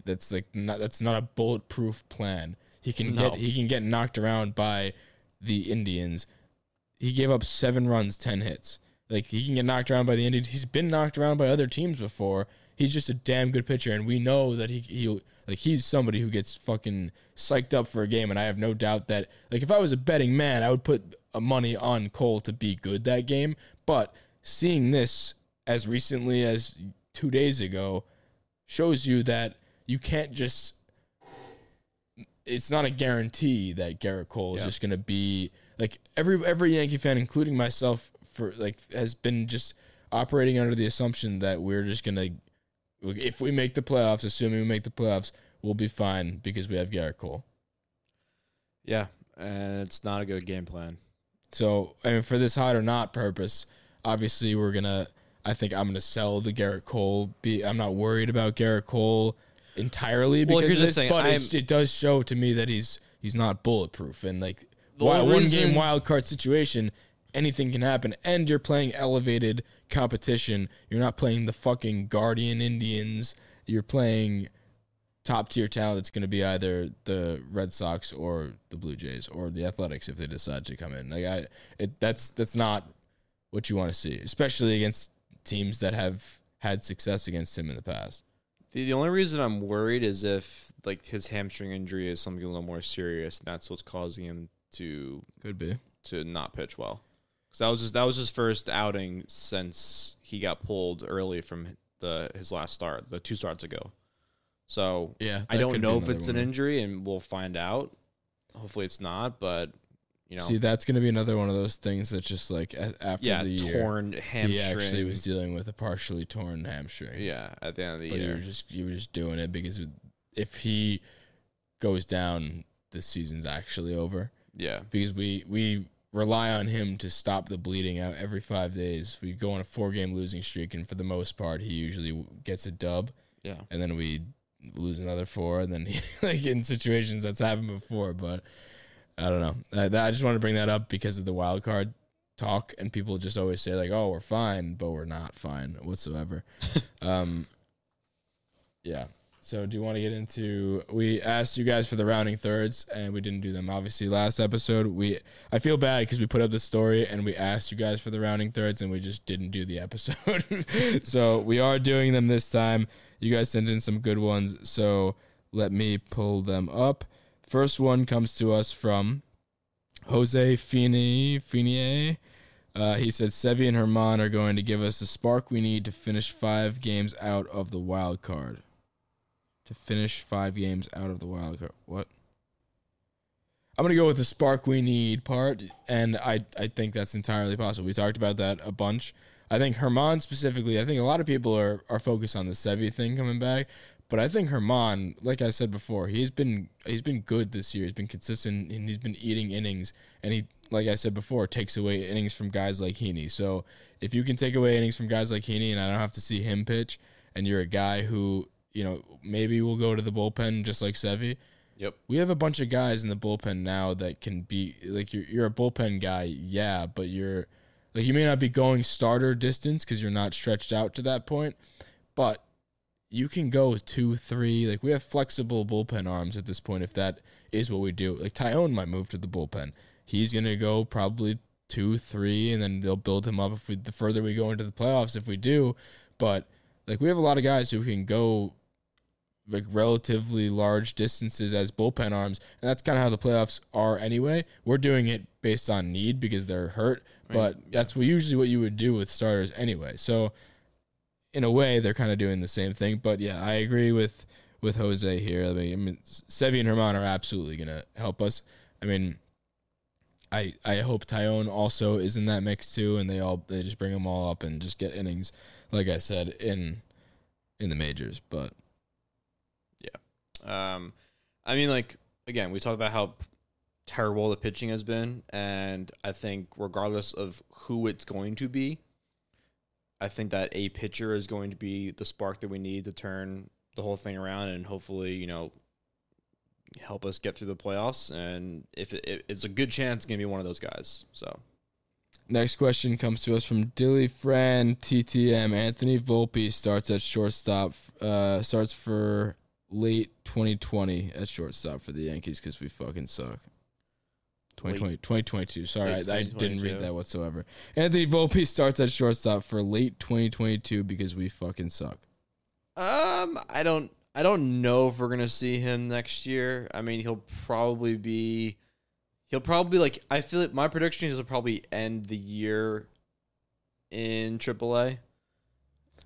that's like not that's not a bulletproof plan. He can No. get he can get knocked around by the Indians. He gave up seven runs, ten hits. Like he can get knocked around by the Indians. He's been knocked around by other teams before. He's just a damn good pitcher, and we know that he he like he's somebody who gets fucking psyched up for a game. And I have no doubt that like if I was a betting man, I would put money on Cole to be good that game. But seeing this as recently as two days ago shows you that you can't just it's not a guarantee that Gerrit Cole is Yeah. just going to be like every every Yankee fan including myself for like has been just operating under the assumption that we're just going to if we make the playoffs assuming we make the playoffs we'll be fine because we have Gerrit Cole. Yeah, and it's not a good game plan. So, I mean, for this hot or not purpose, obviously we're gonna. I think I'm gonna sell the Gerrit Cole. Be I'm not worried about Gerrit Cole entirely because of this, thing, but it's, it does show to me that he's he's not bulletproof and like The why, only one reason- game wild card situation, anything can happen, and you're playing elevated competition. You're not playing the fucking Guardian Indians. You're playing top tier talent that's going to be either the Red Sox or the Blue Jays or the Athletics if they decide to come in. Like I, it that's that's not what you want to see, especially against teams that have had success against him in the past. The, the only reason I'm worried is if like his hamstring injury is something a little more serious, and that's what's causing him to Could be. to not pitch well. Because that was his, that was his first outing since he got pulled early from the his last start, the two starts ago. So Yeah, I don't know if it's an injury, and we'll find out. Hopefully, it's not. But you know, See, that's going to be another one of those things that just like after yeah, the year, torn hamstring. he actually was dealing with a partially torn hamstring. yeah, at the end of the but you year. were just you were just doing it because if he goes down, the season's actually over. yeah, because we we rely on him to stop the bleeding out every five days. We go on a four game losing streak, and for the most part, he usually gets a dub, yeah. and then we lose another four, and then <laughs> he, like in situations that's happened before. But I don't know. I, I just want to bring that up because of the wild card talk, and people just always say like, "Oh, we're fine," but we're not fine whatsoever. <laughs> um, yeah. So, do you want to get into? We asked you guys for the rounding thirds, and we didn't do them. Obviously, last episode we I feel bad because we put up the story and we asked you guys for the rounding thirds, and we just didn't do the episode. <laughs> so we are doing them this time. You guys sent in some good ones, so let me pull them up. First one comes to us from Jose Fini Finier. Uh, he said Sevy and Germán are going to give us the spark we need to finish five games out of the wild card. To finish five games out of the wild card. What? I'm gonna go with the spark we need part, and I I think that's entirely possible. We talked about that a bunch. I think Germán specifically. I think a lot of people are are focused on the Sevy thing coming back, but I think Germán, like I said before, he's been he's been good this year. He's been consistent and he's been eating innings. And he, like I said before, takes away innings from guys like Heaney. So if you can take away innings from guys like Heaney, and I don't have to see him pitch, and you're a guy who you know maybe we'll go to the bullpen just like Sevy. Yep. We have a bunch of guys in the bullpen now that can be like you're you're a bullpen guy, yeah, but you're like you may not be going starter distance because you're not stretched out to that point, but you can go two, three. Like we have flexible bullpen arms at this point if that is what we do. Like Taillon might move to the bullpen. He's gonna go probably two, three, and then they'll build him up if we the further we go into the playoffs if we do. But like we have a lot of guys who can go like relatively large distances as bullpen arms, and that's kind of how the playoffs are anyway. We're doing it based on need because they're hurt, but that's what usually what you would do with starters anyway. So in a way, they're kind of doing the same thing. But yeah, I agree with with Jose here. I mean, I mean Sevy and Germán are absolutely gonna help us. I mean, I I hope Taillon also is in that mix too, and they all they just bring them all up and just get innings, like I said in in the majors. But Um, I mean, like again, we talked about how terrible the pitching has been, and I think regardless of who it's going to be, I think that a pitcher is going to be the spark that we need to turn the whole thing around, and hopefully, you know, help us get through the playoffs. And if it, it- it's a good chance, it's gonna be one of those guys. So Next question comes to us from Dilly Friend TTM. Anthony Volpe starts at shortstop. Uh, starts for late 2020 at shortstop for the Yankees because we fucking suck. 2020, 2022. Sorry, I, I didn't read that whatsoever. Anthony Volpe starts at shortstop for late 2022 because we fucking suck. Um, I don't, I don't know if we're gonna see him next year. I mean, he'll probably be, he'll probably like. I feel like my prediction is he'll probably end the year in AAA.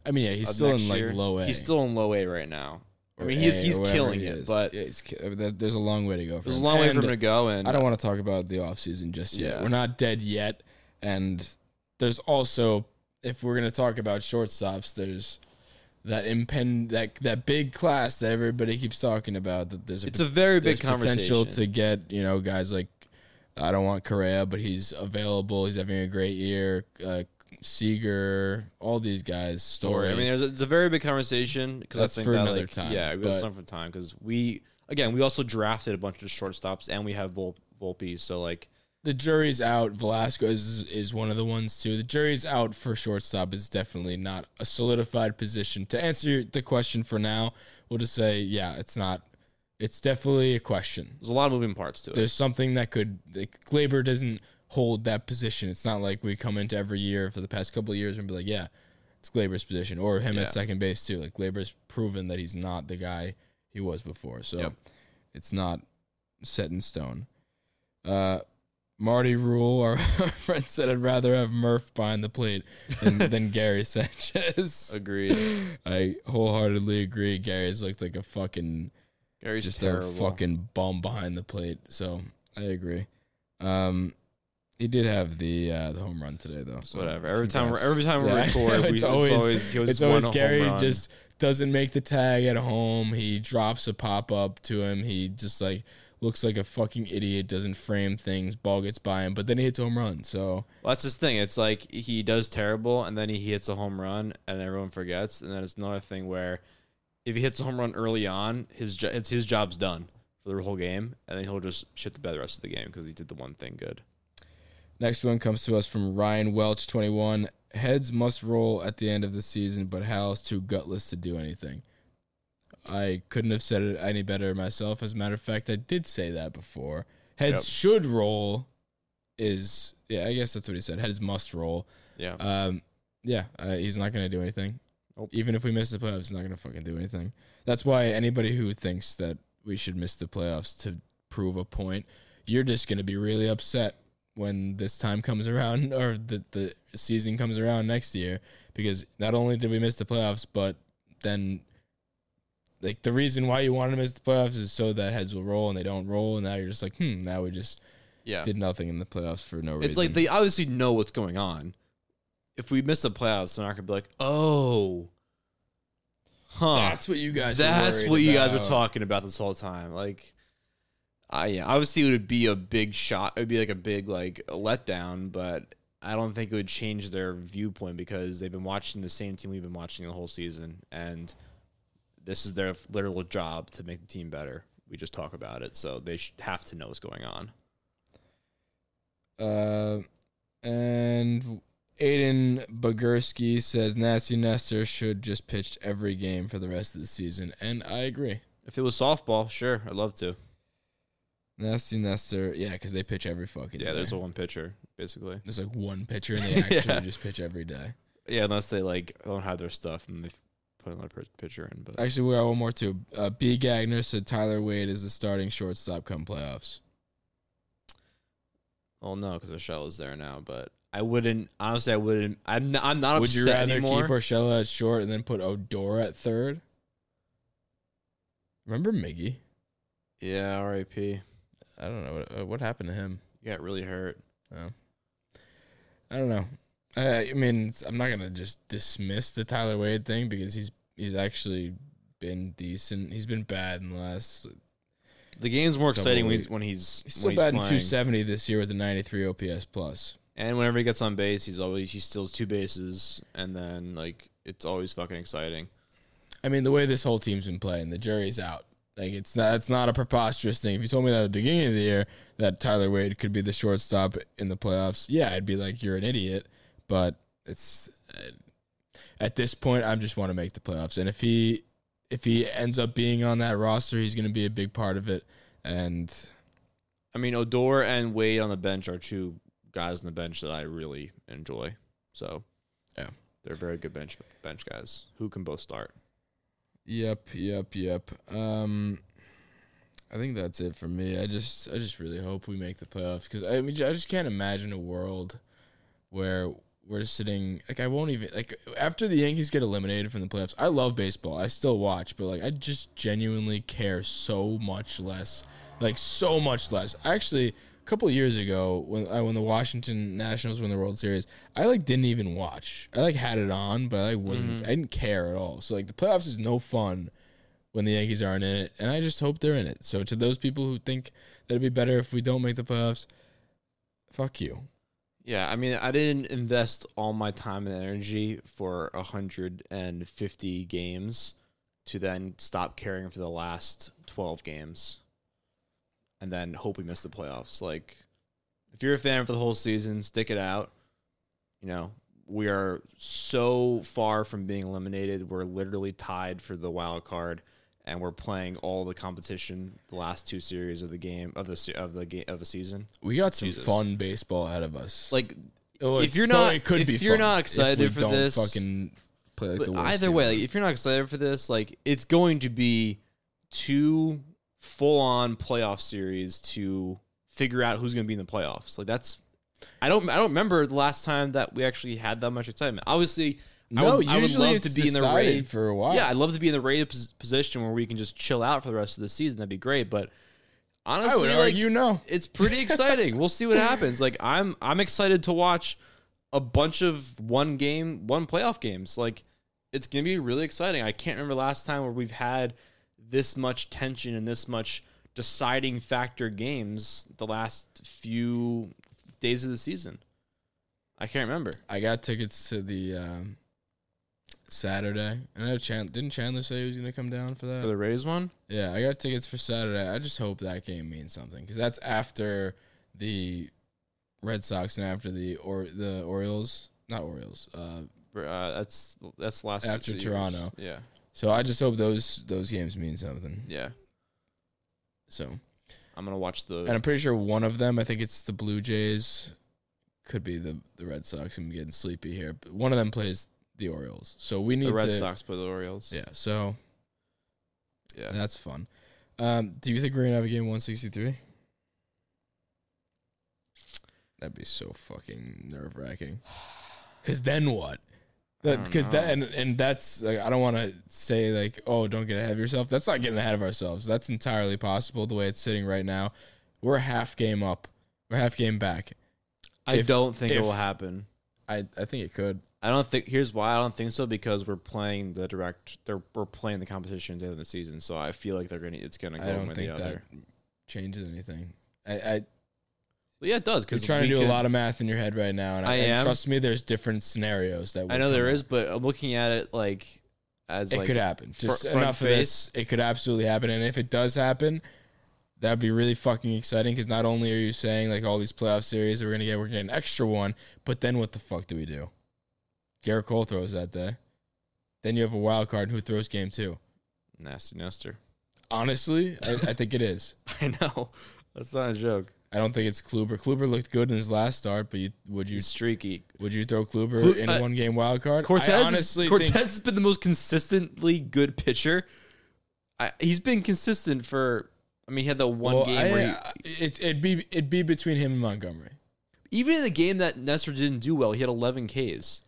I mean, yeah, he's still in like low A. He's still in low A right now. I mean, he's A he's killing he it, is. but yeah, he's, ki- I mean, there- there's a long way to go. For there's a him. long way for And him to go. And I don't want to talk about the offseason just yet. Yeah. We're not dead yet. And there's also, if we're going to talk about shortstops, there's that impend that that big class that everybody keeps talking about. That there's a, It's a very big there's potential conversation. to get you know guys like I don't want Correa, but he's available. He's having a great year. Uh, Seager, all these guys. Story. I mean, there's a, it's a very big conversation because That's I think for that, another like, time, Yeah, we but- some for time because we again we also drafted a bunch of shortstops and we have Vol- Volpe, so like the jury's out. Velasquez is, is one of the ones too. The jury's out for shortstop. Is definitely not a solidified position. To answer the question for now, we'll just say yeah, it's not. It's definitely a question. there's a lot of moving parts to it. There's something that could. Like, Gleyber doesn't hold that position. It's not like we come into every year for the past couple of years and be like, yeah, it's Gleyber's position or him Yeah. at second base too. Like Gleyber's proven that he's not the guy he was before. So Yep. it's not set in stone. Uh, Marty Rule, our <laughs> friend said, I'd rather have Murph behind the plate than, <laughs> than Gary Sanchez. Agreed. I wholeheartedly agree. Gary's looked like a fucking Gary's just terrible. a fucking bum behind the plate. So I agree. Um, he did have the uh, the home run today though. So Whatever. Every time, congrats. every time we Yeah, record, <laughs> we, it's always he was it's always home Gary run. just doesn't make the tag at home. He drops a pop up to him. He just like looks like a fucking idiot. Doesn't frame things. Ball gets by him, but then he hits a home run. So Well, that's his thing. It's like he does terrible, and then he hits a home run, and everyone forgets. And then it's another thing where if he hits a home run early on, his jo- it's his job's done for the whole game, and then he'll just shit the bed the rest of the game because he did the one thing good. Next one comes to us from Ryan Welch, 21. Heads must roll at the end of the season, but Hal is too gutless to do anything. I couldn't have said it any better myself. As a matter of fact, I did say that before. Heads Yep. should roll is, yeah, I guess that's what he said. Heads must roll. Yeah, Um, yeah, uh, he's not going to do anything. Nope. Even if we miss the playoffs, he's not going to fucking do anything. That's why anybody who thinks that we should miss the playoffs to prove a point, you're just going to be really upset when this time comes around <laughs> or the, the season comes around next year because not only did we miss the playoffs, but then like the reason why you want to miss the playoffs is so that heads will roll and they don't roll, and now you're just like, hmm, now we just Yeah. did nothing in the playoffs for no reason. It's like they obviously know what's going on. If we miss the playoffs, they're not gonna be like, oh, huh. that's what you guys. That's worried what you guys were talking about this whole time. Like, I yeah, obviously it would be a big shot. It would be like a big like letdown, but I don't think it would change their viewpoint because they've been watching the same team we've been watching the whole season, and this is their literal job to make the team better. We just talk about it, so they should have to know what's going on. Uh, and Aiden Bogursky says Nasty Nestor should just pitch every game for the rest of the season, and I agree. If it was softball, sure, I'd love to. Nasty Nestor, yeah, because they pitch every fucking Yeah, day. there's a one pitcher basically. There's like one pitcher, and <laughs> they actually Yeah. just pitch every day. Yeah, unless they like don't have their stuff and they put another pitcher in. But Actually, we got one more too. Uh, B. Gagner said Tyler Wade is the starting shortstop come playoffs. well, no, because Urshela is there now. But I wouldn't honestly. I wouldn't. I'm not, I'm not Would you rather anymore. keep Urshela at short and then put Odor at third? Remember Miggy? yeah, R.I.P. I don't know what, uh, what happened to him. You got really hurt. Oh. I don't know. I, I mean, I'm not gonna just dismiss the Tyler Wade thing because he's he's actually been decent. He's been bad in the last. The game's more exciting when he's when he's, He's still when batting he's playing. 270 this year with a 93 OPS plus. And whenever he gets on base, he's always he steals two bases, and then like it's always fucking exciting. I mean, the way this whole team's been playing, the jury's out. Like it's not it's not a preposterous thing. If you told me that at the beginning of the year that Tyler Wade could be the shortstop in the playoffs, yeah, I'd be like, you're an idiot. But it's uh, at this point, I just want to make the playoffs, and if he if he ends up being on that roster, he's going to be a big part of it. And I mean, Odor and Wade on the bench are two guys on the bench that I really enjoy. So, Yeah. they're very good bench bench guys who can both start. Yep, yep, yep. Um, I think that's it for me. I just, I just really hope we make the playoffs because I mean, I just can't imagine a world where we're sitting like I won't even like after the Yankees get eliminated from the playoffs. I love baseball. I still watch, but like I just genuinely care so much less, like so much less. Actually, couple of years ago when I when the Washington Nationals won the World Series, I like didn't even watch. I like had it on, but I wasn't. Mm-hmm. I didn't care at all. So like the playoffs is no fun when the Yankees aren't in it, and I just hope they're in it. So to those people who think that it'd be better if we don't make the playoffs, fuck you. Yeah, I mean, I didn't invest all my time and energy for 150 games to then stop caring for the last 12 games and then hope we miss the playoffs. Like, if you're a fan for the whole season, stick it out. You know, we are so far from being eliminated. We're literally tied for the wild card. And we're playing all the competition, the last two series of the game of the of the game of the season. We got some Jesus. fun baseball ahead of us. Like Oh, if you're not- it could if be you're fun not excited for don't this- fucking play like the worst either way, like, if you're not excited for this, like it's going to be two full on playoff series to figure out who's going to be in the playoffs. Like that's I don't I don't remember the last time that we actually had that much excitement. Obviously, I no, would, I would usually love it's to be in the for a while. Yeah, I'd love to be in the rated position where we can just chill out for the rest of the season. That'd be great. But I honestly, would like, argue no. <laughs> it's pretty exciting. we'll see what happens. Like I'm I'm excited to watch a bunch of one game, one playoff games. Like it's gonna be really exciting. I can't remember last time where we've had this much tension and this much deciding factor games the last few days of the season. I can't remember. I got tickets to the um, Saturday. I know Chan- didn't Chandler say he was gonna come down for that? For the Rays one? yeah, I got tickets for Saturday. I just hope that game means something because that's after the Red Sox and after the or the Orioles, not Orioles. Uh, Uh, that's that's last After six years. Toronto. Yeah. So I just hope those those games mean something. Yeah. So, I'm gonna watch the and I'm pretty sure one of them, I think it's the Blue Jays, could be the the Red Sox. I'm getting sleepy here, but one of them plays the Orioles. So we need the Red to, Sox play the Orioles. Yeah, so Yeah. that's fun. Um, do you think we're gonna have a game 163? That'd be so fucking nerve wracking. Cause then what? Because that and and that's like I don't want to say like oh don't get ahead of yourself. That's not getting ahead of ourselves. That's entirely possible the way it's sitting right now. We're half game up. We're half game back. I If- don't think it will happen. I I think it could. I don't think. Here's why I don't think so because we're playing the direct. They're we're playing the competition at the end of the season, so I feel like they're gonna. It's gonna go I one don't way or think the that other. changes anything. I, I Well, yeah, it does you're because trying to do a lot of math in your head right now, and I, I and am. trust me, there's different scenarios that I know there come is, up. but I'm looking at it like as It like could happen. Just front enough of face. this. It could absolutely happen, and if it does happen, that'd be really fucking exciting. Because not only are you saying like all these playoff series that we're gonna get, we're getting an extra one, but then what the fuck do we do? Gerrit Cole throws that day. Then you have a wild card who throws game two. nasty nester. Honestly, I, I think it is. <laughs> I know that's not a joke. I don't think it's Kluber. Kluber looked good in his last start, but you, would you He's streaky. would you throw Kluber Klu- in a uh, one game wild card? Cortes, I honestly Cortes think has been the most consistently good pitcher. I, he's been consistent for. I mean, he had the one well, game I- where he, uh, it, it'd be it'd be between him and Montgomery. even in the game that Nestor didn't do well, he had 11 Ks.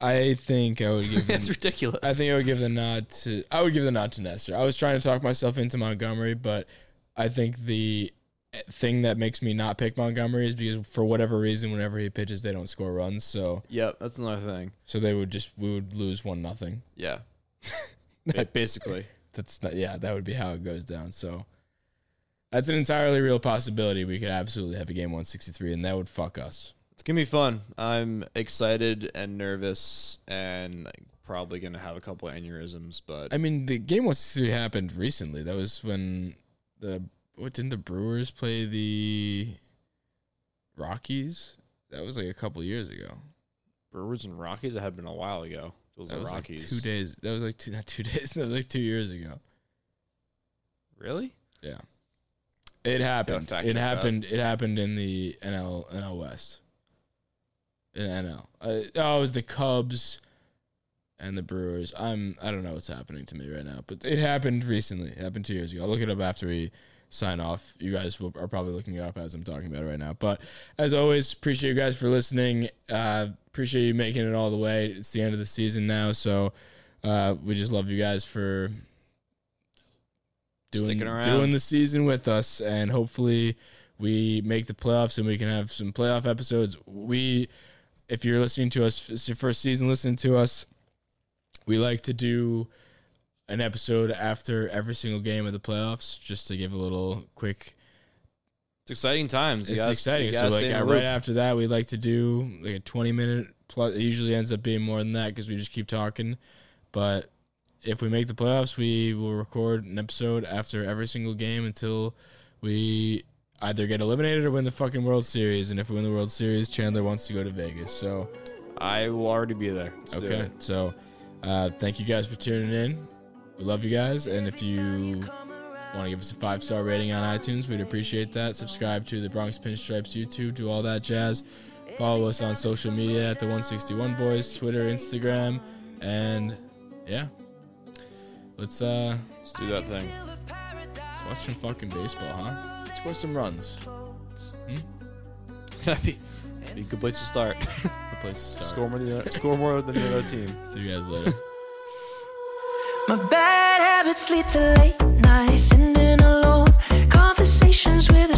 I think I would give. <laughs> That's him- ridiculous. I think I would give the nod to. I would give the nod to Nestor. I was trying to talk myself into Montgomery, but I think the thing that makes me not pick Montgomery is because for whatever reason, whenever he pitches, they don't score runs. So Yep, that's another thing. so they would just we would lose one nothing. <laughs> Yeah, <laughs> Ba- basically. That's not. Yeah, that would be how it goes down. So. That's an entirely real possibility. We could absolutely have a game 163, and that would fuck us. It's gonna be fun. I'm excited and nervous, and probably gonna have a couple of aneurysms. But I mean, the game 163 happened recently. That was when the what didn't the Brewers play the Rockies? That was like a couple years ago. Brewers and Rockies, that had been a while ago. Those That are was Rockies. like two days. That was like two, <laughs> not two days. That was like two years ago. Really? Yeah, it happened. It happened. It happened in the NL NL West. In NL, uh, oh, it was the Cubs and the Brewers. I'm. I don't know what's happening to me right now, but it happened recently. It happened two years ago. I'll look it up after we sign off. You guys will, are probably looking it up as I'm talking about it right now. But as always, appreciate you guys for listening. Uh, appreciate you making it all the way. It's the end of the season now, so uh, we just love you guys for doing doing the season with us, and hopefully we make the playoffs and we can have some playoff episodes. We, if you're listening to us, it's your first season listening to us, we like to do an episode after every single game of the playoffs, just to give a little quick. It's exciting times. You It's gotta- exciting. So like stay in the right loop. after that, we like to do like a 20 minute plus. It usually ends up being more than that because we just keep talking. But if we make the playoffs, we will record an episode after every single game until we either get eliminated or win the fucking World Series. And if we win the World Series, Chandler wants to go to Vegas. So I will already be there. Let's okay, so uh, thank you guys for tuning in. We love you guys, and if you want to give us a five star rating on iTunes, we'd appreciate that. Subscribe to the Bronx Pinstripes YouTube, do all that jazz. Follow us on social media at the 161 Boys, Twitter, Instagram, and yeah, let's uh Let's do that thing. let's watch some fucking baseball, huh? Let's score some runs. <laughs> That'd be, be a good place to start. Good place to start. score more than score more than the other team. <laughs> See you guys later. My bad habits lead to late nights, sitting alone. Conversations with